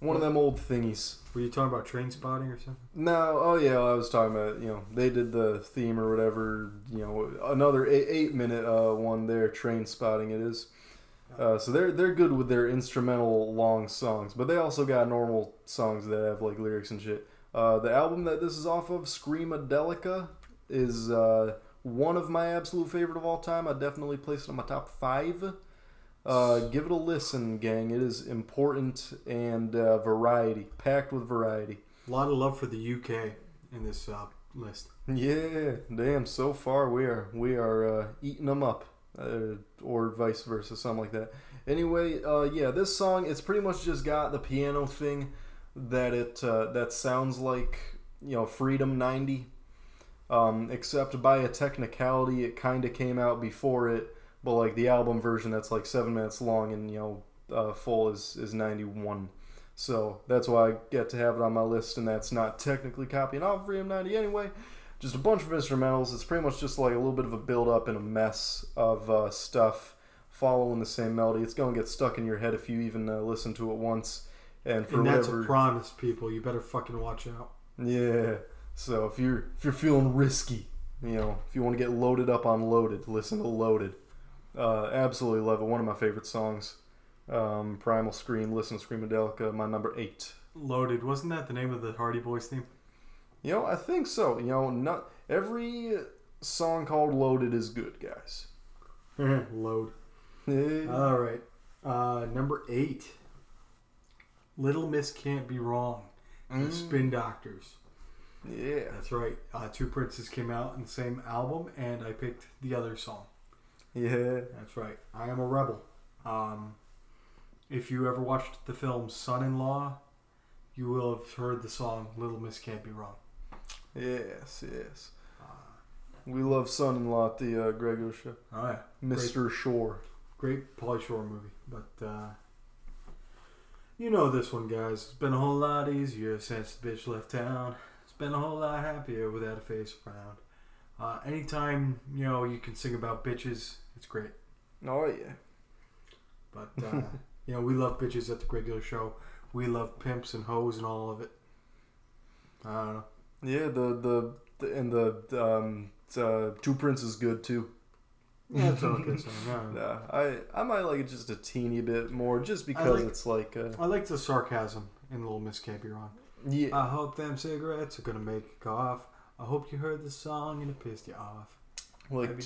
one of them old thingies. Were you talking about Trainspotting or something? No, oh yeah, I was talking about you know they did the theme or whatever. You know, another eight, eight minute uh, one there, Trainspotting it is. Uh, so they're they're good with their instrumental long songs, but they also got normal songs that have like lyrics and shit. Uh, the album that this is off of, Screamadelica, is uh, one of my absolute favorite of all time. I definitely place it in my top five. Uh, give it a listen, gang. It is important and uh, variety, packed with variety. A lot of love for the UK in this uh, list. Yeah, damn. So far we are we are uh, eating them up. uh, or vice versa, something like that. Anyway, uh, yeah, this song it's pretty much just got the piano thing that it uh, that sounds like you know Freedom '90, um, except by a technicality, it kind of came out before it, but like the album version that's like seven minutes long and you know uh, full is is 91. So that's why I get to have it on my list, and that's not technically copying off Freedom 90 anyway. Just a bunch of instrumentals. It's pretty much just like a little bit of a build up and a mess of uh, stuff following the same melody. It's going to get stuck in your head if you even uh, listen to it once. And for and that's whatever, a promise, people. You better fucking watch out. yeah. So if you're if you're feeling risky, you know, if you want to get loaded up on loaded, listen to Loaded. Uh, absolutely love it. One of my favorite songs. Um, Primal Scream, listen to Screamadelica, my number eight. Loaded. Wasn't that the name of the Hardy Boys theme? You know, I think so. You know, not every song called Loaded is good, guys. (laughs) Load. All right. Uh, number eight. Little Miss Can't Be Wrong. The Mm. Spin Doctors. yeah. That's right. Uh, Two Princes came out in the same album, and I picked the other song. Yeah. That's right. I am a rebel. Um, if you ever watched the film Son in Law, you will have heard the song Little Miss Can't Be Wrong. Yes, yes. Uh, We love Son in Law at the uh, Gregor show. oh, yeah. Mr. Shore. Great Pauly Shore movie. But, uh, you know this one, guys. It's been a whole lot easier since the bitch left town. It's been a whole lot happier without a face around. Uh, anytime, you know, you can sing about bitches, it's great. Oh, yeah. But uh, (laughs) you know, we love bitches at the regular show. We love pimps and hoes and all of it. I don't know. Yeah, the, the, the and the, um, uh, Two Princes is good too. Yeah, it's okay. So, yeah. (laughs) Nah, I, I might like it just a teeny bit more just because like- it's like, uh, I like the sarcasm in Little Miss Wrong. yeah. I hope them cigarettes are gonna make you cough. I hope you heard the song and it pissed you off. Like Maybe-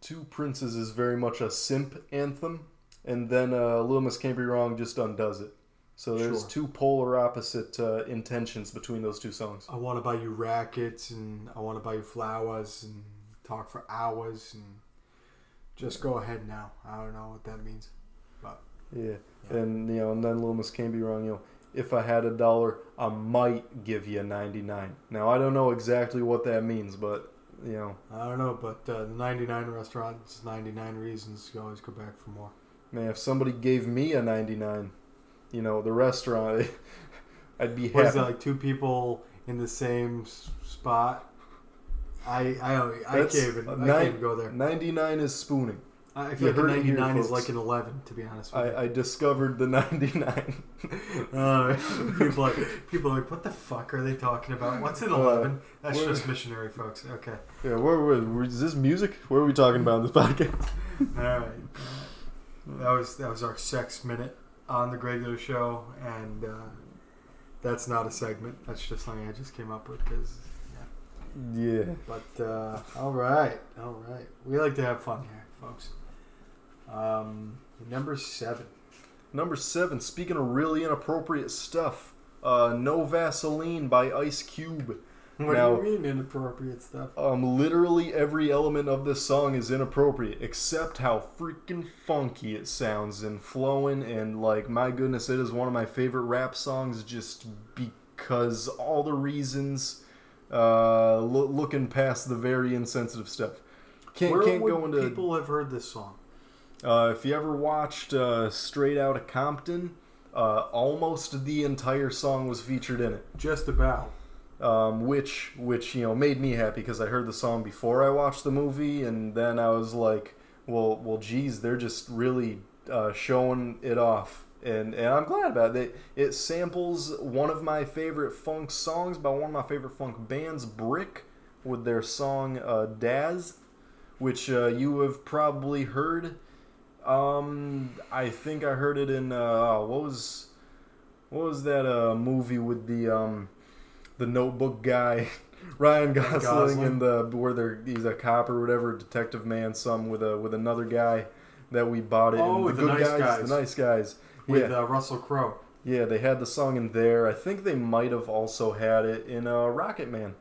Two Princes is very much a simp anthem, and then uh, Little Miss Can't Be Wrong just undoes it. So there's Sure. two polar opposite uh, intentions between those two songs. I want to buy you rackets and I want to buy you flowers and talk for hours and just go ahead now. I don't know what that means. Yeah. Yeah. and you know, and then Little Miss Can't Be Wrong. You know, if I had a dollar, I might give you 99. Now I don't know exactly what that means, but you know, I don't know, but uh, the 99 restaurant is 99 reasons you always go back for more. man, if somebody gave me a 99, you know, the restaurant, (laughs) I'd be What is happy. it like two people in the same spot? I I I That's can't even I nine- can't even go there. 99 is spooning. I You feel like a heard it here, 99 is like an 11 to be honest with I, I discovered the 99. (laughs) Uh, people are people are like, what the fuck are they talking about? What's an 11? That's what- just missionary folks. Okay, (laughs) Yeah, where, where, where is this music? What are we talking about in this podcast? (laughs) all right. That was that was our sex minute on the regular show, and uh, that's not a segment. That's just something I just came up with because Yeah. But uh, all right, all right. We like to have fun here, folks. Um, number seven. Number seven, speaking of really inappropriate stuff, uh, No Vaseline by Ice Cube. What Now- do you mean inappropriate stuff? Um, literally every element of this song is inappropriate, except how freaking funky it sounds and flowing, and like, my goodness, it is one of my favorite rap songs just because all the reasons, uh, lo- looking past the very insensitive stuff. Can't, Where can't would go into people have heard this song? Uh, if you ever watched uh, Straight Outta Compton, uh, almost the entire song was featured in it, Just about. um, which which you know made me happy because I heard the song before I watched the movie, and then I was like, well, well, geez, they're just really uh, showing it off, and and I'm glad about it. It samples one of my favorite funk songs by one of my favorite funk bands, Brick, with their song uh, "Daz," which uh, you have probably heard. Um, I think I heard it in uh, what was what was that uh movie with the um the Notebook guy, (laughs) Ryan Gosling, Gosling. and the where they're he's a cop or whatever, detective man, some with a with another guy that we bought it. Oh, and the Nice guys, Guys. the nice guys. With yeah, uh, Russell Crowe. yeah, they had the song in there. I think they might have also had it in uh, Rocket Man.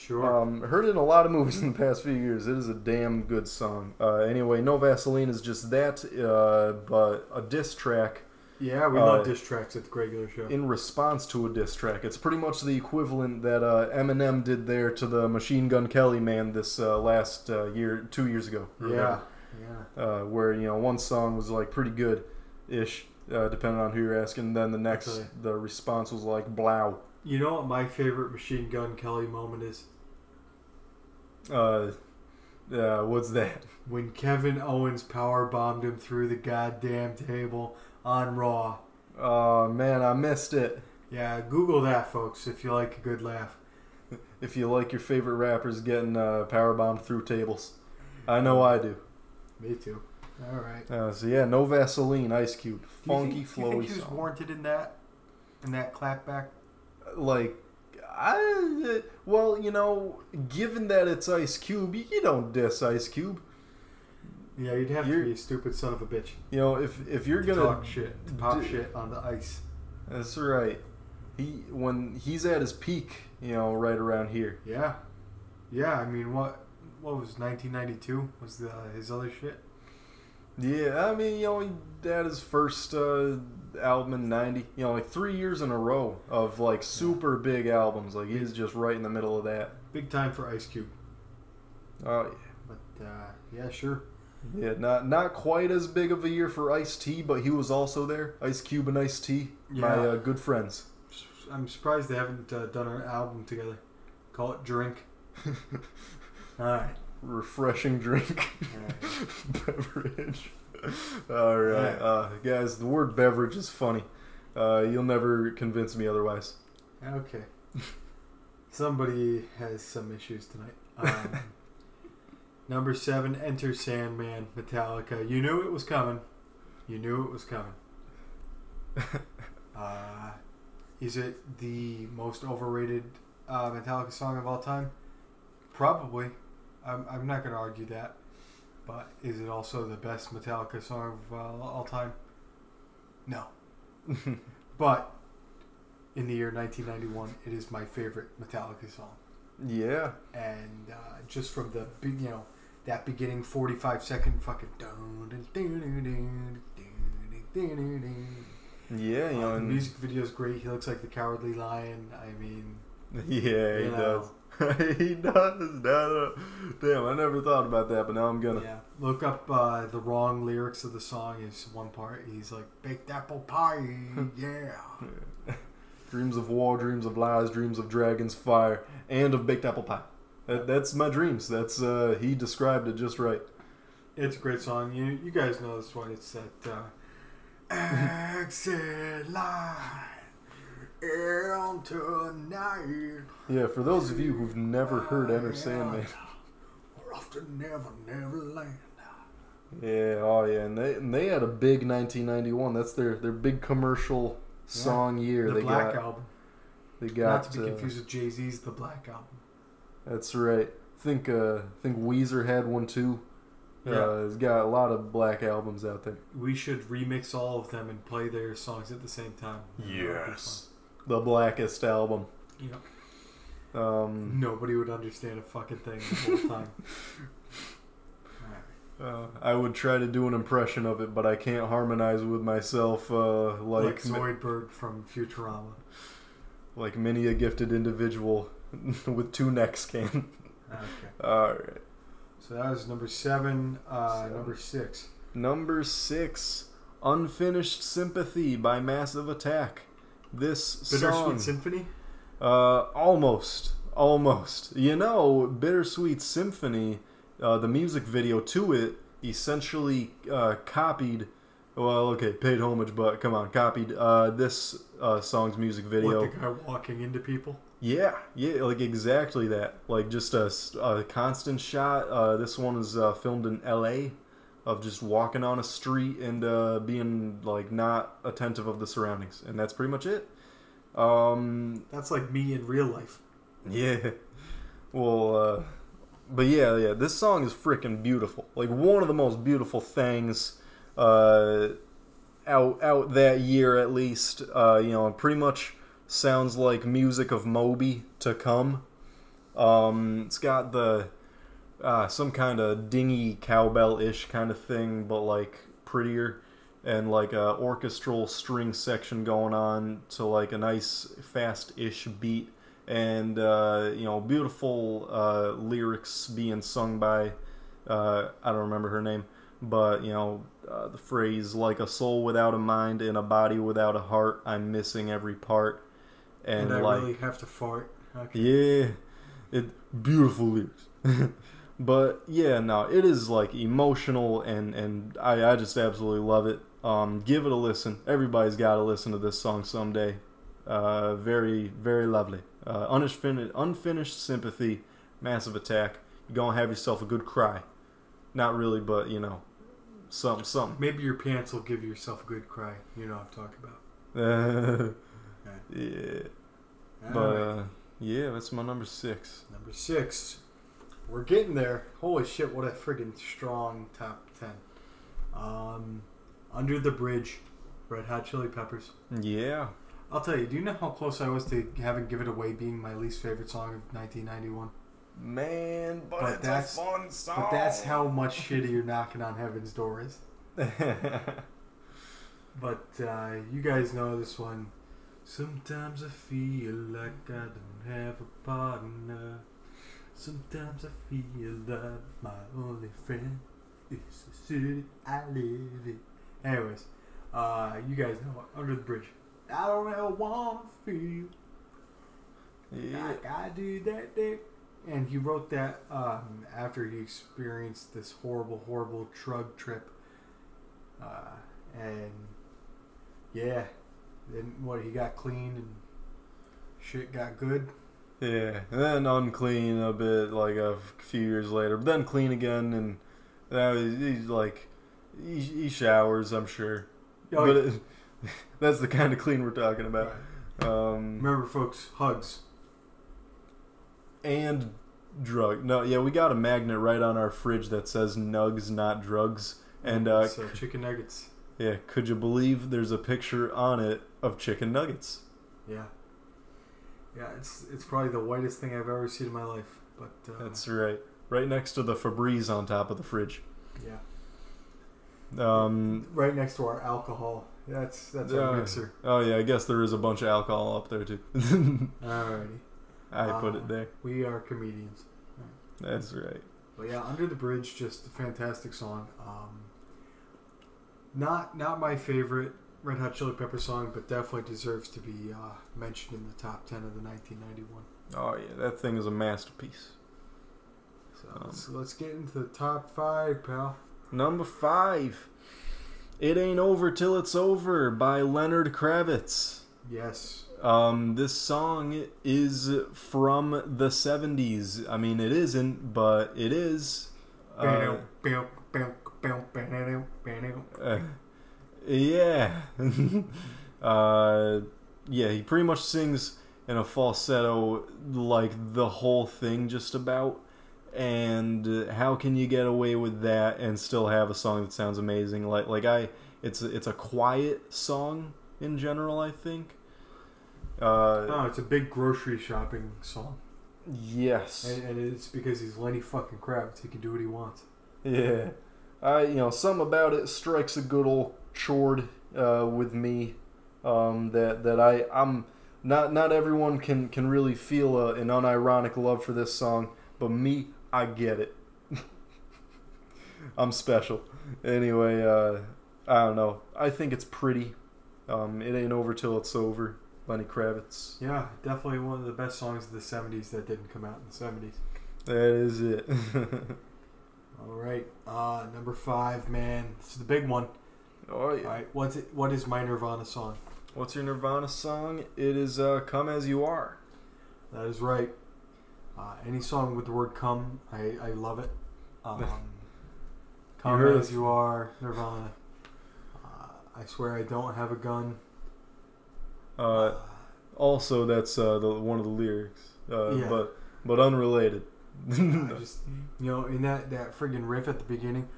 Sure. Um, heard it in a lot of (laughs) movies in the past few years. It is a damn good song. Uh, anyway, No Vaseline is just that, uh, but a diss track yeah, we uh, love diss tracks at the regular show. in response to a diss track. It's pretty much the equivalent that uh, Eminem did there to the Machine Gun Kelly man this uh, last uh, year, two years ago. yeah, yeah. Uh, where you know one song was like pretty good, ish, uh, depending on who you're asking. Then the next, Okay. the response was like blow. You know what my favorite Machine Gun Kelly moment is? Uh, uh, what's that? When Kevin Owens power bombed him through the goddamn table on Raw. Oh man, I missed it. Yeah, Google that, folks, if you like a good laugh. If you like your favorite rappers getting uh, power bombed through tables, I know I do. Me too. All right. Uh, so yeah, no Vaseline, Ice Cube, funky, do you think, do you think he was song. warranted in that? In that clapback? Like I well, you know, given that it's Ice Cube, you don't diss Ice Cube. Yeah, you'd have You're- to be a stupid son of a bitch. You know, if if you're to gonna talk shit, to pop d- shit on the ice. That's right. He when he's at his peak, you know, right around here. Yeah, yeah. I mean, what what was 1992? Was the his other shit? Yeah, I mean, you know, he had his first uh, album in '90. You know, like three years in a row of like super big albums. Like he's just right in the middle of that. Big time for Ice Cube. Oh yeah. But uh, yeah, sure. yeah, yeah. Not not quite as big of a year for Ice T, but he was also there. Ice Cube and Ice T, my uh, good friends. I'm surprised they haven't uh, done an album together. Call it Drink. (laughs) All right. Refreshing drink. (laughs) Beverage. All right, uh, guys. The word beverage is funny. Uh, you'll never convince me otherwise. Okay. (laughs) Somebody has some issues tonight. Um, (laughs) number seven, Enter Sandman, Metallica. You knew it was coming. You knew it was coming. Uh, is it the most overrated uh, Metallica song of all time? Probably. I'm, I'm not going to argue that. But is it also the best Metallica song of uh, all time? No. (laughs) but in the year 1991, it is my favorite Metallica song. Yeah. And uh, just from the you know that beginning 45 second fucking yeah, you uh, know, the music video is great. He looks like the cowardly lion. I mean, (laughs) yeah, he you does. (laughs) he does. No, no. Damn, I never thought about that, but now I'm gonna. yeah. Look up uh, the wrong lyrics of the song. Is one part he's like baked apple pie, (laughs) yeah. Dreams of war, dreams of lies, dreams of dragons, fire, and of baked apple pie. That, that's my dreams. That's uh, he described it just right. It's a great song. You you guys know this one. It's that uh, exit line into night. Yeah, for those of you who've never heard Enter Sandman. We're off to Never Never Land. Yeah, oh yeah, and they and they had a big 1991. That's their their big commercial song year. The they Black got Album. they got Not to be uh, confused with Jay Z's The Black Album. that's right. Think uh think Weezer had one too. Yeah. Uh, he's got a lot of black albums out there. We should remix all of them and play their songs at the same time. That would be The blackest album. Yeah. Um, Nobody would understand a fucking thing the whole time. (laughs) Uh, I would try to do an impression of it, but I can't harmonize with myself uh, Like, like Zoidberg from Futurama. like many a gifted individual (laughs) with two necks can. Okay. All right. So that was number seven. Uh, Seven. Number six. Number six, Unfinished Sympathy by Massive Attack. This Bittersweet song, Symphony. uh, almost, almost. You know, Bittersweet Symphony, uh, the music video to it essentially uh, copied. Well, okay, paid homage, but come on, copied uh, this uh, song's music video. What the guy walking into people? Yeah, yeah, like exactly that. Like just a constant shot. Uh, this one is uh, filmed in L.A. of just walking on a street and uh, being like not attentive of the surroundings, and that's pretty much it. Um, That's like me in real life. yeah. Well, uh, but yeah, yeah. This song is freaking beautiful. Like one of the most beautiful things uh, out out that year, at least. Uh, you know, it pretty much sounds like music of Moby to come. Um, it's got the uh, some kind of dingy cowbell-ish kind of thing, but like prettier, and like a orchestral string section going on to like a nice fast-ish beat, and uh, you know beautiful uh, lyrics being sung by uh, I don't remember her name, but you know uh, the phrase like a soul without a mind and a body without a heart, I'm missing every part, and, And, I like really have to fart. Okay. yeah, it beautiful lyrics. (laughs) but yeah, no, it is like emotional and and I I just absolutely love it. Um, give it a listen. Everybody's got to listen to this song someday. Uh, very very lovely. Uh, unfinished unfinished sympathy, massive attack. You're gonna have yourself a good cry. Not really, but you know, something something. Maybe your pants will give yourself a good cry. You know what I'm talking about. (laughs) yeah, but Alright. uh, yeah, that's my number six. Number six. We're getting there. Holy shit, what a friggin' strong top ten. Um, Under the Bridge, Red Hot Chili Peppers. Yeah. I'll tell you, do you know how close I was to having Give It Away being my least favorite song of 1991? Man, but, But that's- a fun song. But that's how much shittier Knocking on Heaven's Door is. (laughs) But uh, you guys know this one. Sometimes I feel like I don't have a partner. Sometimes I feel like my only friend is the city I live in. Anyways, uh, you guys know Under the Bridge. I don't ever wanna feel yeah. like I do that dick. And he wrote that um, after he experienced this horrible, horrible drug trip. Uh, and yeah, then what? He got clean and shit got good. Yeah, and then unclean a bit, like a few years later, but then clean again, and now he's, he's like, he, he showers, I'm sure. Oh, but it, (laughs) that's the kind of clean we're talking about. right. Um, Remember, folks, hugs. and drug. No, yeah, we got a magnet right on our fridge that says "Nugs, not drugs." And uh, uh, chicken nuggets. yeah, could you believe there's a picture on it of chicken nuggets? Yeah. Yeah, it's it's probably the whitest thing I've ever seen in my life. But uh, That's right, right next to the Febreze on top of the fridge. yeah, Um, right next to our alcohol. That's that's our Yeah. mixer. Oh yeah, I guess there is a bunch of alcohol up there too. (laughs) Alrighty, I put Uh, it there. we are comedians. That's right. But yeah, Under the Bridge, just a fantastic song. Um, not not my favorite Red Hot Chili Pepper song, but definitely deserves to be uh, mentioned in the top ten of the 1991. Oh yeah, that thing is a masterpiece. So Um, let's, let's get into the top five, pal. Number five, "It Ain't Over Till It's Over" by Leonard Kravitz. Yes. Um, this song is from the '70s. I mean, it isn't, but it is. Uh, uh, yeah. (laughs) uh, yeah, he pretty much sings in a falsetto like the whole thing just about. And how can you get away with that and still have a song that sounds amazing? Like like I it's it's a quiet song in general, I think. Uh, Oh, it's a big grocery shopping song, yes. and, and it's because he's Lenny fucking Kravitz. He can do what he wants. Yeah, I you know some about it strikes a good old chord uh, with me. Um, that that I I'm not not everyone can can really feel a, an unironic love for this song, but me I get it. (laughs) I'm special. Anyway, uh, I don't know. I think it's pretty. Um, it ain't over till it's over. Lenny Kravitz. Yeah, definitely one of the best songs of the '70s that didn't come out in the '70s. That is it. (laughs) All right, uh, number five, man, this is the big one. Oh All yeah. right, what's it? What is my Nirvana song? What's your Nirvana song? It is uh, "Come as You Are." That is right. Uh, any song with the word "come," I, I love it. (laughs) Um, come as you are, Nirvana. Uh, I swear I don't have a gun. Uh, also, that's uh, the one of the lyrics, uh, Yeah. but but unrelated. (laughs) I just you know in that that friggin' riff at the beginning.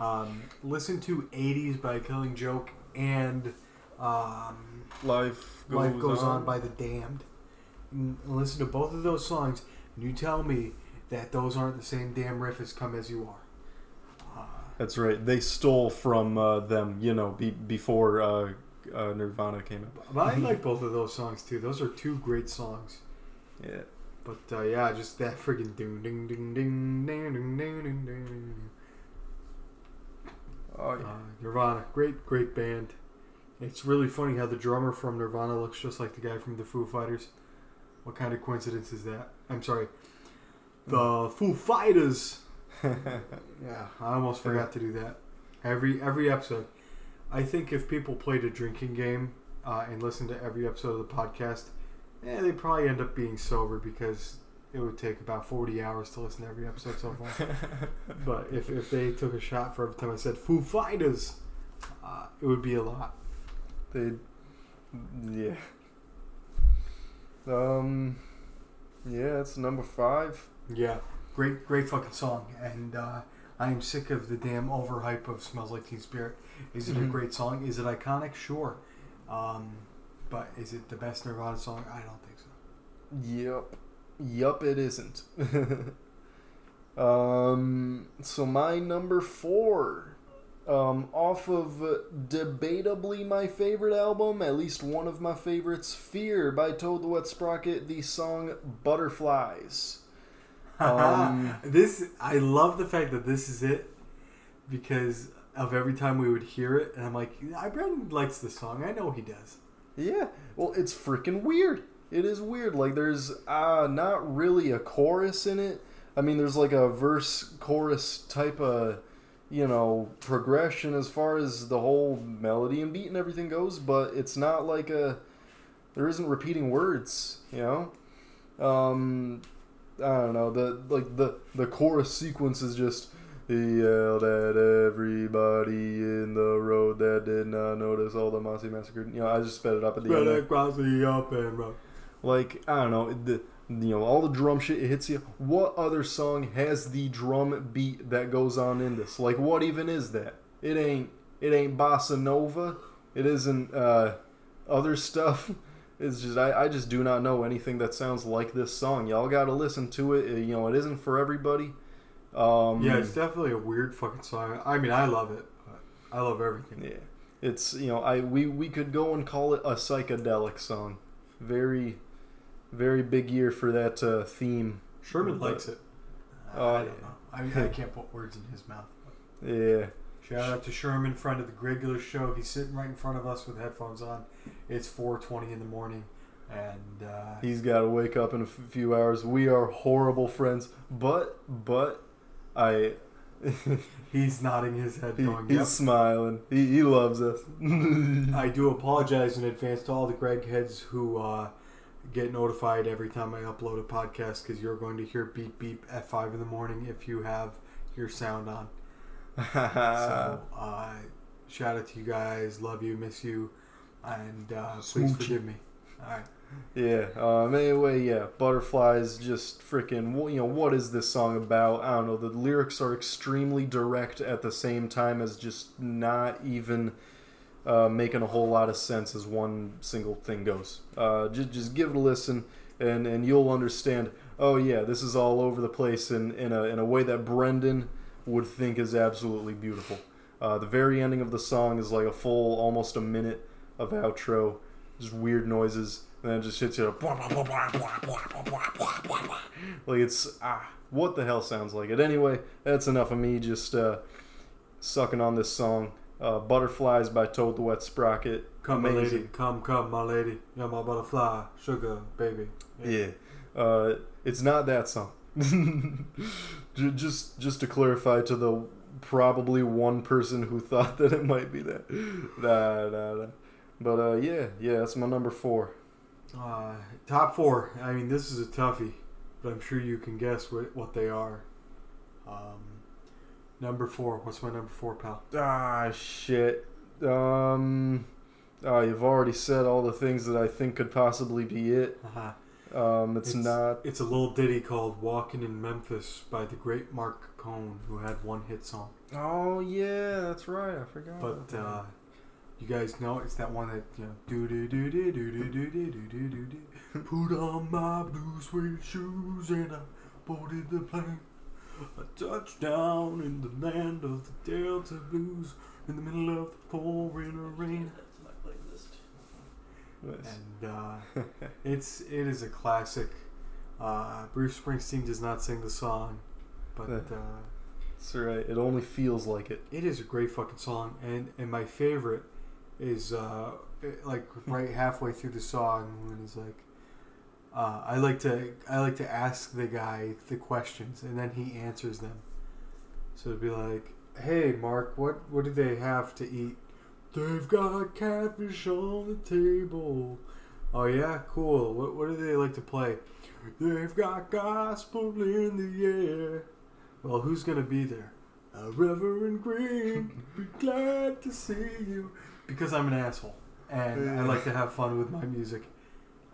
Um, listen to 80s by Killing Joke and um, Life, goes, Life goes on. on. by The Damned. And listen to both of those songs, and you tell me that those aren't the same damn riff as Come As You Are. Uh, That's right. They stole from uh, them, you know, be- before uh, Nirvana came out. I like both of those songs, too. Those are two great songs. Yeah. But uh, yeah, just that friggin' ding ding ding ding ding ding ding ding ding. Oh yeah. Uh, Nirvana, great great band. It's really funny how the drummer from Nirvana looks just like the guy from the Foo Fighters. What kind of coincidence is that? I'm sorry, the Foo Fighters. (laughs) Yeah, I almost forgot to do that. Every every episode, I think if people played a drinking game uh, and listened to every episode of the podcast, yeah, they'd probably end up being sober because it would take about forty hours to listen to every episode so far. (laughs) but if if they took a shot for every time I said Foo Fighters, uh, it would be a lot. they, yeah. Um, yeah, it's number five. Yeah, great great fucking song, and uh, I am sick of the damn overhype of "Smells Like Teen Spirit." Is it a Mhm. great song? Is it iconic? Sure, um, but is it the best Nirvana song? I don't think so. Yep. Yup, it isn't. (laughs) um, so my number four, um, off of uh, debatably my favorite album, at least one of my favorites, Fear by Toad the Wet Sprocket, the song Butterflies. (laughs) Um, this I love the fact that this is it because of every time we would hear it, and I'm like, I Brendan likes the song. I know he does. Yeah, well, it's freaking weird. It is weird. Like, there's uh, not really a chorus in it. I mean, there's like a verse chorus type of, you know, progression as far as the whole melody and beat and everything goes, but it's not like a. There isn't repeating words, you know? Um, I don't know. The like the the chorus sequence is just he yelled at everybody in the road that did not notice all the Mossy massacred. You know, I just sped it up at the end. Better there. cross the up and run. Like I don't know, the you know all the drum shit it hits you. What other song has the drum beat that goes on in this? Like what even is that? It ain't it ain't bossa nova. It isn't uh, other stuff. (laughs) It's just I, I just do not know anything that sounds like this song. Y'all got to listen to it. You know it isn't for everybody. Um, Yeah, it's definitely a weird fucking song. I mean, I love it. I love everything. Yeah, it's you know I we we could go and call it a psychedelic song. Very, very big year for that uh, theme. Sherman But- likes it. Oh, I don't know. I, mean I can't put words in his mouth. Yeah, Shout out to Sherman, friend of the regular show. He's sitting right in front of us with headphones on. It's 4:20 in the morning, and uh, he's got to wake up in a f- few hours. We are horrible friends, but but I. (laughs) he's nodding his head, he, going, he's "Yep." smiling. He, he loves us. (laughs) I do apologize in advance to all the Greg heads who uh, get notified every time I upload a podcast because you're going to hear beep beep at five in the morning if you have your sound on. So, (laughs) uh, shout out to you guys. Love you, miss you, and uh, please forgive me. All right. Yeah. Um. Anyway, yeah. Butterflies. Just freaking. You know what is this song about? I don't know. The lyrics are extremely direct at the same time as just not even uh, making a whole lot of sense as one single thing goes. Uh. Just just give it a listen, and and you'll understand. Oh yeah, this is all over the place in in a in a way that Brendan would think is absolutely beautiful. Uh, the very ending of the song is like a full, almost a minute of outro, just weird noises, and then it just hits you. Like it's ah, what the hell sounds like it? Anyway, that's enough of me just uh, sucking on this song. Uh, Butterflies by Toad the Wet Sprocket. Come, my lady. Come, come, my lady. You're my butterfly, sugar, baby. Yeah, uh, it's not that song. Just just to clarify to the probably one person who thought that it might be that. Nah, nah, nah. But uh, yeah, yeah, that's my number four. Uh, top four. I mean, this is a toughie, but I'm sure you can guess what, what they are. Um, number four. What's my number four, pal? Ah, shit. Um, oh, you've already said all the things that I think could possibly be it. Uh-huh. Um, it's, not. It's a little ditty called "Walking in Memphis" by the great Marc Cohn, who had one hit song. Oh yeah, that's right. I forgot. But uh, You guys know it's that one that you know do do do do do do do do do do do do. Put on my blue suede shoes and I boarded the plane. I touched down in the land of the Delta Blues in the middle of the pouring rain. That's my playlist. Nice. And uh, it's it is a classic. Uh, Bruce Springsteen does not sing the song, but Yeah. uh, That's right. It only feels like it. it is a great fucking song. And and my favorite is uh, like right halfway through the song when he's like, uh, I like to I like to ask the guy the questions and then he answers them. So it'd be like, Hey Mark, what what do they have to eat? They've got catfish on the table. Oh yeah, cool. What what do they like to play? They've got gospel in the air. Well, who's gonna be there? Uh, Reverend Green, be glad to see you. Because I'm an asshole and I like to have fun with my music.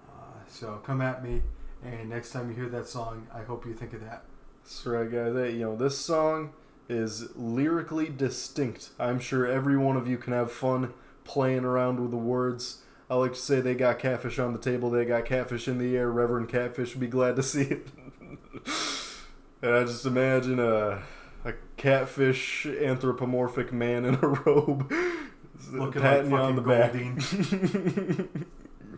Uh, so come at me, and next time you hear that song, I hope you think of that. That's right, guys. Hey, you know, this song is lyrically distinct. I'm sure every one of you can have fun playing around with the words. I like to say they got catfish on the table, they got catfish in the air. Reverend Catfish would be glad to see it. (laughs) and I just imagine a, a catfish anthropomorphic man in a (laughs) robe Looking patting like you on the fucking back.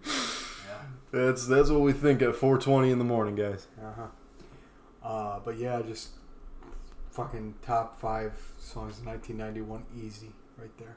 (laughs) That's that's what we think at 4:20 in the morning, guys. Uh-huh. Uh But yeah, just fucking top five songs in 1991, easy right there.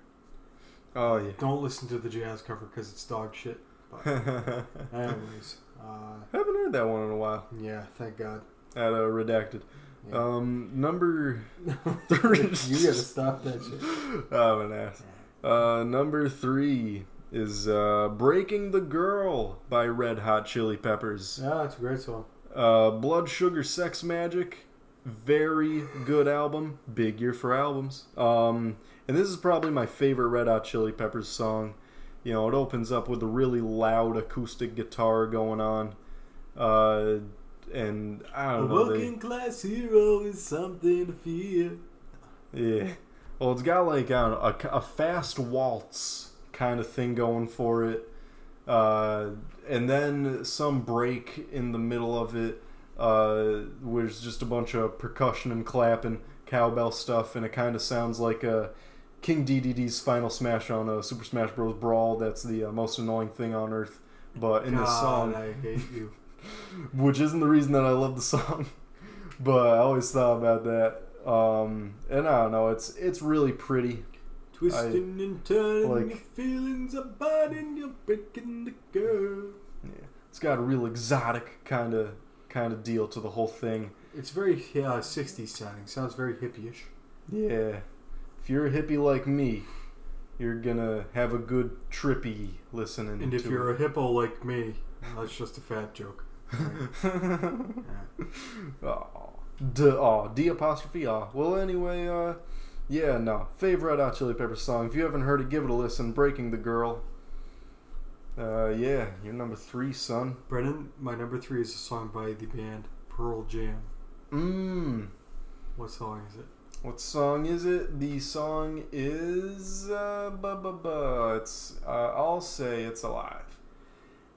Oh yeah. Don't listen to the jazz cover because it's dog shit. But (laughs) anyways, uh, Haven't heard that one in a while. yeah, thank God. At uh, redacted. Yeah. Um, number (laughs) you gotta stop that shit. I'm an ass. Uh, number three is uh, "Breaking the Girl" by Red Hot Chili Peppers. Yeah, it's a great song. Uh, Blood Sugar Sex Magik, very good album. Big year for albums. Um, and this is probably my favorite Red Hot Chili Peppers song. You know, it opens up with a really loud acoustic guitar going on. Uh, and I A don't know. they- working class hero is something to fear. Yeah. Well, it's got like know, a, a fast waltz kind of thing going for it. Uh, and then some break in the middle of it, uh, was just a bunch of percussion and clapping, cowbell stuff, and it kind of sounds like uh, King Dedede's final smash on uh, Super Smash Bros. Brawl. That's the uh, most annoying thing on earth. But in God, this song, I hate you. (laughs) which isn't the reason that I love the song, (laughs) but I always thought about that. Um, and I don't know, it's it's really pretty. Twisting and turning, like- your feelings are biting, you're breaking the girl. Yeah. It's got a real exotic kind of kind of deal to the whole thing. It's very uh, 60s sounding. Sounds very hippie-ish. Yeah, if you're a hippie like me, you're gonna have a good trippy listening. And if you're it. a hippo like me, that's just a fat joke. (laughs) (laughs) oh, D, oh, D apostrophe ah. Well, anyway, uh, yeah, no. Favorite Hot Chili Peppers song. If you haven't heard it, give it a listen. Breaking the Girl. Uh, yeah, you're number three, son. Brendan, my number three is a song by the band Pearl Jam. Mmm. What song is it? What song is it? The song is uh, bu- bu- bu- It's uh, I'll say it's alive.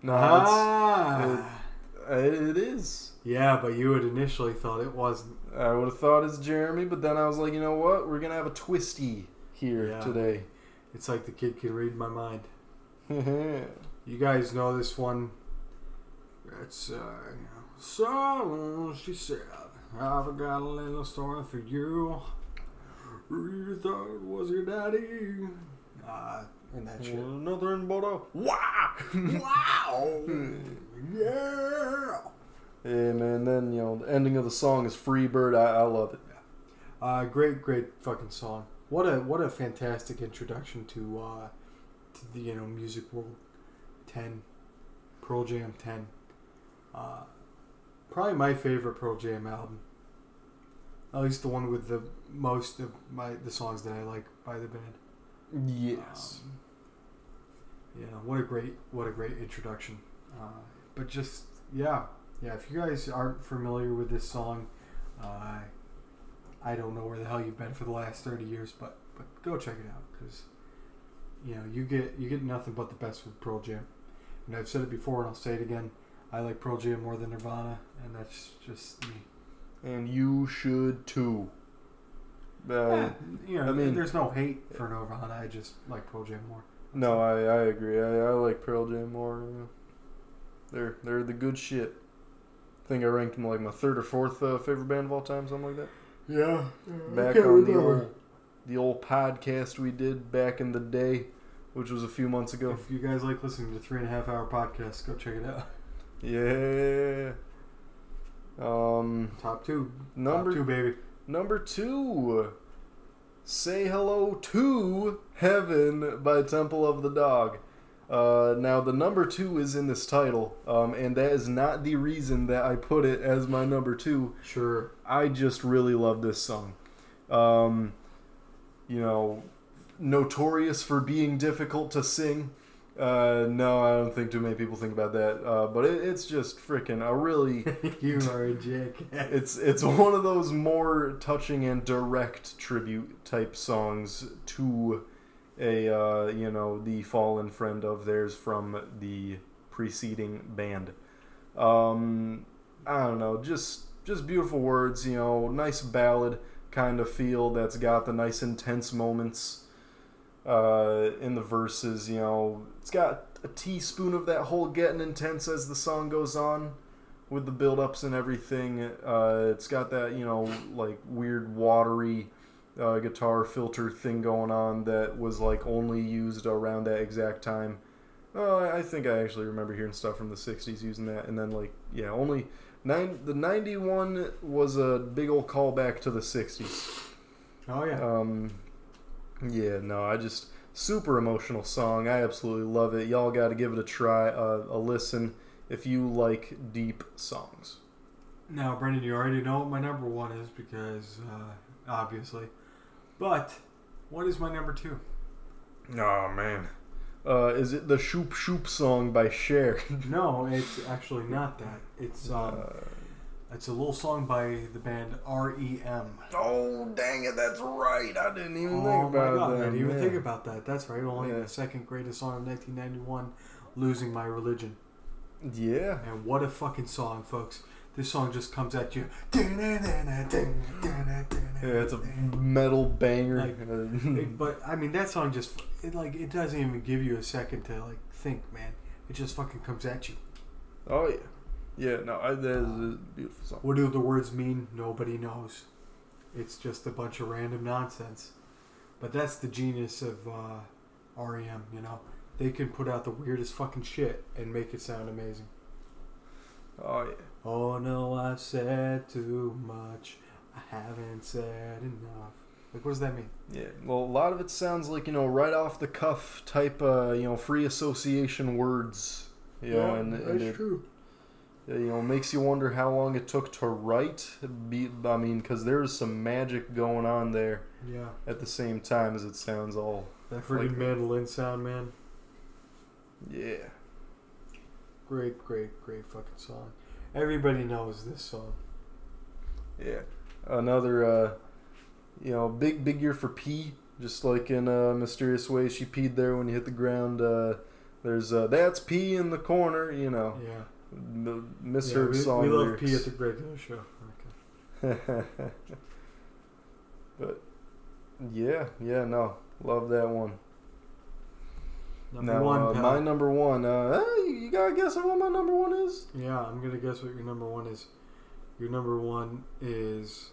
No, ah! it's, it is. yeah, but you had initially thought it wasn't. I would have thought it's Jeremy, but then I was like, you know what? We're gonna have a twisty here Yeah. today. It's like the kid can read my mind. (laughs) You guys know this one. It's, uh. So, she said, I've got a little story for you. You thought it was your daddy. Uh, and that shit. Nothing but a (laughs) wow. wow! (laughs) yeah! Yeah, man. Then you know the ending of the song is Freebird. I, I love it. Uh, great, great fucking song. What a what a fantastic introduction to uh, to the you know music world. Ten, Pearl Jam ten. Uh, probably my favorite Pearl Jam album. At least the one with the most of my the songs that I like by the band. Yes. Um, yeah, what a great what a great introduction. Uh, but just yeah, yeah. If you guys aren't familiar with this song, uh, I don't know where the hell you've been for the last thirty years, but but go check it out because you know, you get you get nothing but the best with Pearl Jam. And I've said it before, and I'll say it again. I like Pearl Jam more than Nirvana, and that's just me. And you should too. Uh, Yeah, you know, I mean- there's no hate for Nirvana. I just like Pearl Jam more. No, I, I agree. I, I like Pearl Jam more. They're they're the good shit. I think I ranked them like my third or fourth uh, favorite band of all time, something like that. Yeah, Back on the old the old podcast we did back in the day, which was a few months ago. If you guys like listening to three and a half hour podcasts, go check it out. (laughs) Yeah. Um, Top two, number top two, baby. Number two, Say Hello to Heaven by Temple of the Dog. Uh, now, the number two is in this title, um, and that is not the reason that I put it as my number two. Sure. I just really love this song. Um, you know, notorious for being difficult to sing. Uh, no, I don't think too many people think about that. Uh, but it, it's just freaking a really (laughs) you are a jackass. it's it's one of those more touching and direct tribute type songs to a uh, you know the fallen friend of theirs from the preceding band. Um, I don't know, just just beautiful words, you know, nice ballad kind of feel that's got the nice intense moments uh, in the verses. You know, it's got a teaspoon of that whole getting intense as the song goes on with the build-ups and everything. Uh, it's got that you know like weird watery uh, guitar filter thing going on that was like only used around that exact time. Oh, I I think I actually remember hearing stuff from the '60s using that, and then like yeah, only nine. The '91 was a big old callback to the '60s. Oh yeah. Um, yeah, no, I just super emotional song. I absolutely love it. Y'all got to give it a try, uh, a listen if you like deep songs. Now, Brendan, you already know what my number one is because uh, obviously, but what is my number two? Oh man, uh, is it the Shoop Shoop song by Cher? (laughs) No, it's actually not that. It's um, Uh, it's a little song by the band REM. oh dang it, that's right. I didn't even Oh think my about god, that. I didn't even man. think about that. That's right. Only Yeah. the second greatest song of 1991, "Losing My Religion." Yeah, And what a fucking song, folks! This song just comes at you. yeah, it's a (laughs) metal banger. Like, (laughs) but I mean, that song just it like it doesn't even give you a second to like think, man. It just fucking comes at you. oh yeah, yeah. No, I, that is a beautiful song. What do the words mean? Nobody knows. It's just a bunch of random nonsense. But that's the genius of uh, REM. You know, they can put out the weirdest fucking shit and make it sound amazing. Oh yeah. Oh no, I've said too much. I haven't said enough. Like, what does that mean? Yeah, well, a lot of it sounds like you know right off the cuff type, uh, you know, free association words. You know, and, and it, true. you know makes you wonder how long it took to write. Be, I mean, because there's some magic going on there Yeah, at the same time as it sounds all. that freaking Like- mandolin sound, man. Yeah, Great, great, great fucking song. Everybody knows this song. yeah. Another, uh, you know, big big year for P. Just like in a mysterious Ways, she peed there when you hit the ground. Uh, there's uh, that's P in the corner. You know, Yeah. m- yeah misheard we, song we love lyrics. P at the regular show. Okay. (laughs) but yeah, yeah, no, love that one. Number now, one, uh, my number one. Uh, you gotta guess what my number one is? Yeah, I'm gonna guess what your number one is. Your number one is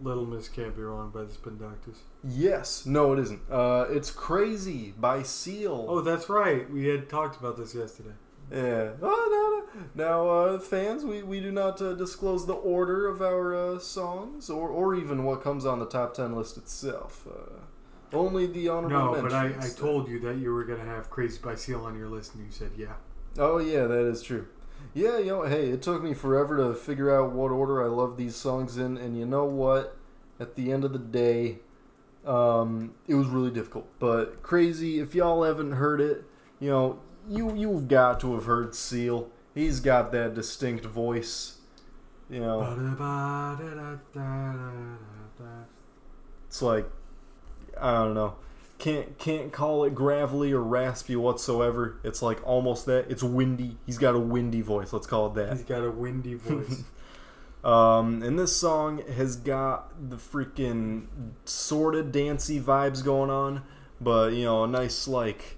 Little Miss Can't Be Wrong by the Spin Doctors. Yes, no, it isn't. Uh, it's "Crazy" by Seal. Oh, that's right. We had talked about this yesterday. Yeah. Oh, no, no. Now, uh, fans, we, we do not uh, disclose the order of our uh, songs or, or even what comes on the top 10 list itself. Only the honorable No, but I. I told you that you were gonna have Crazy by Seal on your list, and you said yeah. Oh, yeah, that is true. Yeah, you know, hey, it took me forever to figure out what order I love these songs in, and you know what? At the end of the day, um, it was really difficult. But Crazy, if y'all haven't heard it, you know, you, you've got to have heard Seal. He's got that distinct voice. You know, it's like I don't know. can't can't call it gravelly or raspy whatsoever. It's like almost that. It's windy. He's got a windy voice. Let's call it that. He's got a windy voice. (laughs) Um, and this song has got the freaking sort of dancey vibes going on, but you know, a nice like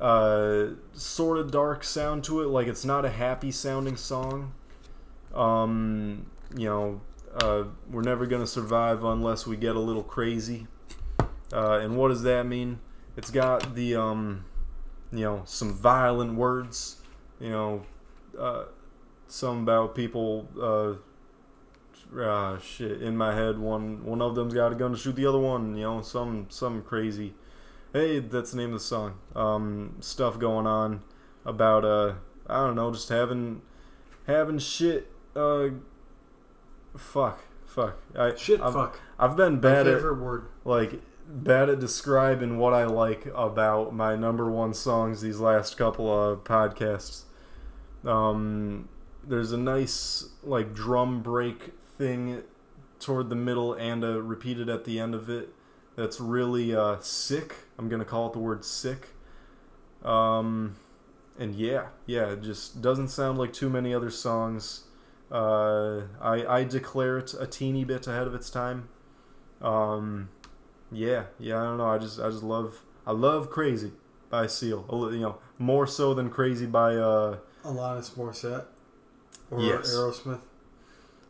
uh, sort of dark sound to it. Like it's not a happy sounding song. Um, you know, uh, we're never gonna survive unless we get a little crazy. Uh, and what does that mean? It's got the um, you know, some violent words. You know, uh, some about people. Uh, uh, shit in my head. One one of them's got a gun to shoot the other one. You know, some some crazy. Hey, that's the name of the song. Um, stuff going on about uh, I don't know, just having having shit. Uh, fuck, fuck. I Shit, I've, fuck. I've been My bad at favorite word. like bad at describing what I like about my number one songs these last couple of podcasts. Um, there's a nice like drum break thing toward the middle and a repeated at the end of it that's really uh, sick. I'm gonna call it the word sick. Um, and yeah, yeah, it just doesn't sound like too many other songs. Uh, I I declare it a teeny bit ahead of its time. Um, yeah, yeah, I don't know. I just I just love I love Crazy by Seal. You know, more so than Crazy by uh Alanis Morissette. Or Yes. Aerosmith.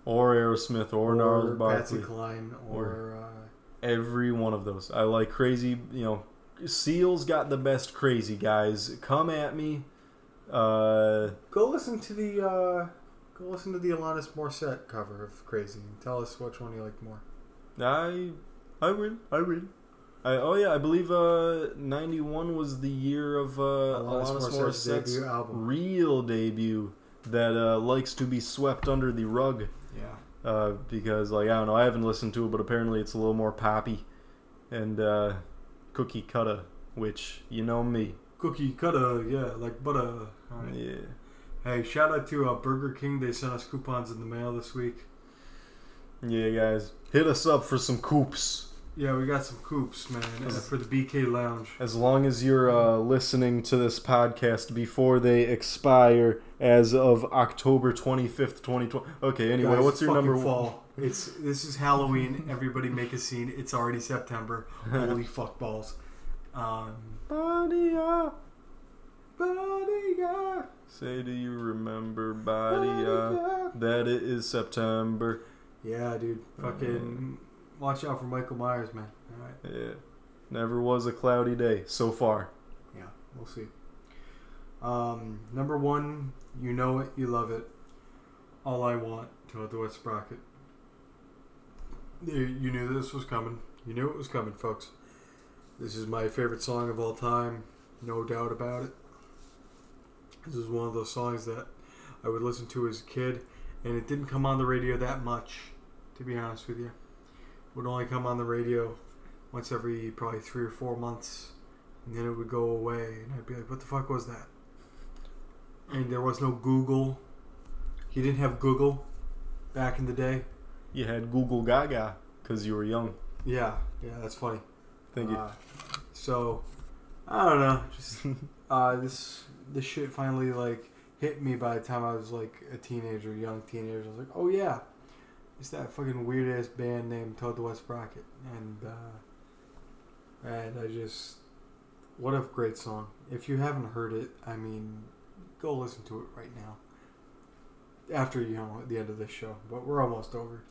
or Aerosmith or, Gnarls Patsy. Cline. Or, uh, Every one of those. I like Crazy. You know, Seal's got the best Crazy guys. Come at me. Uh, go listen to the uh, go listen to the Alanis Morissette cover of Crazy and tell us which one you like more. I I will. I will. I, oh yeah, I believe uh, '91 was the year of uh, Alanis Alanis Morissette's debut album. real debut that uh, likes to be swept under the rug. Yeah. uh, because like I don't know, I haven't listened to it, but apparently it's a little more poppy and uh, cookie cutter, which you know me. Cookie cutter, yeah, like butter. Alright. Yeah, Hey, shout out to uh, Burger King. They sent us coupons in the mail this week. yeah, guys, hit us up for some coops. Yeah, we got some coops, man, uh, for the BK Lounge. As long as you're uh, listening to this podcast before they expire as of October 25th, 2020. Okay, anyway, Guys, what's your number one? fall? It's this is Halloween. Everybody make a scene. It's already September. Holy (laughs) fuck balls. Um, Body up. buddy, yeah, Say, do you remember, body up, that it is September? Yeah, dude. Fucking watch out for Michael Myers, man. All right. Yeah. Never was a cloudy day so far. Yeah, we'll see. Um, number one, you know it, you love it. All I want, Toad the Wet Sprocket. You, you knew this was coming. You knew it was coming, folks. This is my favorite song of all time, no doubt about it. This is one of those songs that I would listen to as a kid, and it didn't come on the radio that much, to be honest with you. Would only come on the radio once every probably three or four months, and then it would go away, and I'd be like, "What the fuck was that?" And there was no Google. He didn't have Google back in the day. You had Google Gaga because you were young. Yeah, yeah, that's funny. Thank you. Uh, so I don't know, just (laughs) uh, this this shit finally like hit me by the time I was like a teenager, young teenager. I was like, oh yeah, it's that fucking weird ass band named Toad the Wet Sprocket, and uh, and I just what a great song. If you haven't heard it, I mean, go listen to it right now. After you know at the end of this show, but we're almost over.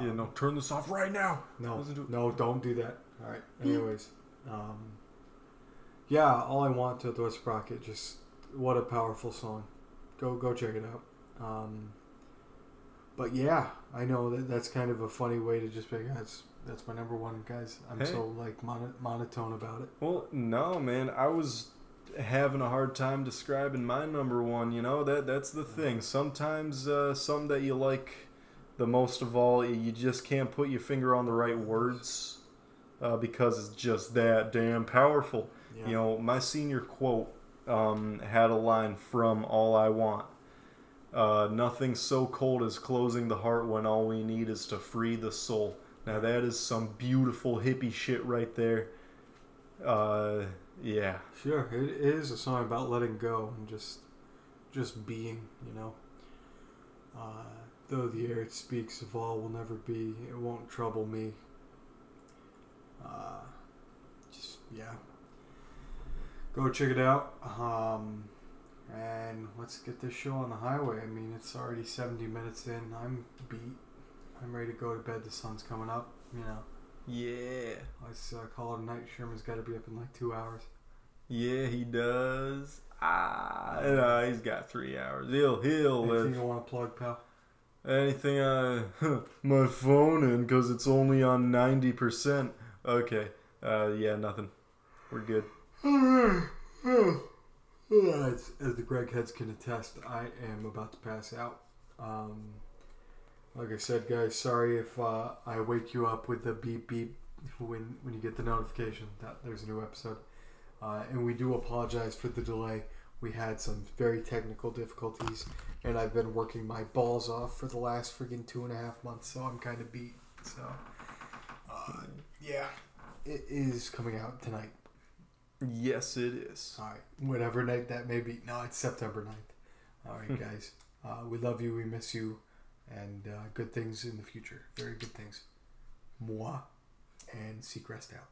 yeah, Um, no, turn this off right now. no, no, don't do that. All right. Anyways, um, yeah, all I want Toad the Wet Sprocket. Just what a powerful song. Go go check it out. Um, but yeah, I know that that's kind of a funny way to just be like, that's that's my number one, guys. I'm Hey. so like mono- monotone about it. Well, no, man. I was having a hard time describing my number one. You know that that's the thing. Sometimes uh, something that you like the most of all, you just can't put your finger on the right words uh, because it's just that damn powerful. Yeah. You know, my senior quote um, had a line from All I Want. Uh, Nothing so cold as closing the heart when all we need is to free the soul. Now, that is some beautiful hippie shit right there. Uh, yeah. Sure, it is a song about letting go and just, just being. You know. Uh, though the air it speaks of all will never be, it won't trouble me. Uh, just yeah. Go check it out. Um, and let's get this show on the highway. I mean, it's already 70 minutes in. I'm beat. I'm ready to go to bed. The sun's coming up. You know. Yeah. Let's uh, call it a night. Sherman's got to be up in like two hours. Yeah, he does. Ah, no, he's got three hours. He'll he'll Anything live. you want to plug, pal? Anything? Uh, my phone in because it's only on ninety percent. Okay. Uh, yeah, nothing. We're good. As, as the Greg heads can attest, I am about to pass out. Um, like I said, guys, sorry if uh, I wake you up with the beep beep when when you get the notification that there's a new episode. Uh, and we do apologize for the delay. We had some very technical difficulties, and I've been working my balls off for the last freaking two and a half months, so I'm kind of beat. So, uh, yeah, it is coming out tonight. Yes, it is. All right, whatever night that may be. No, it's September 9th. All right, guys. Uh, we love you. We miss you. And uh, good things in the future. Very good things. Moi and seek rest out.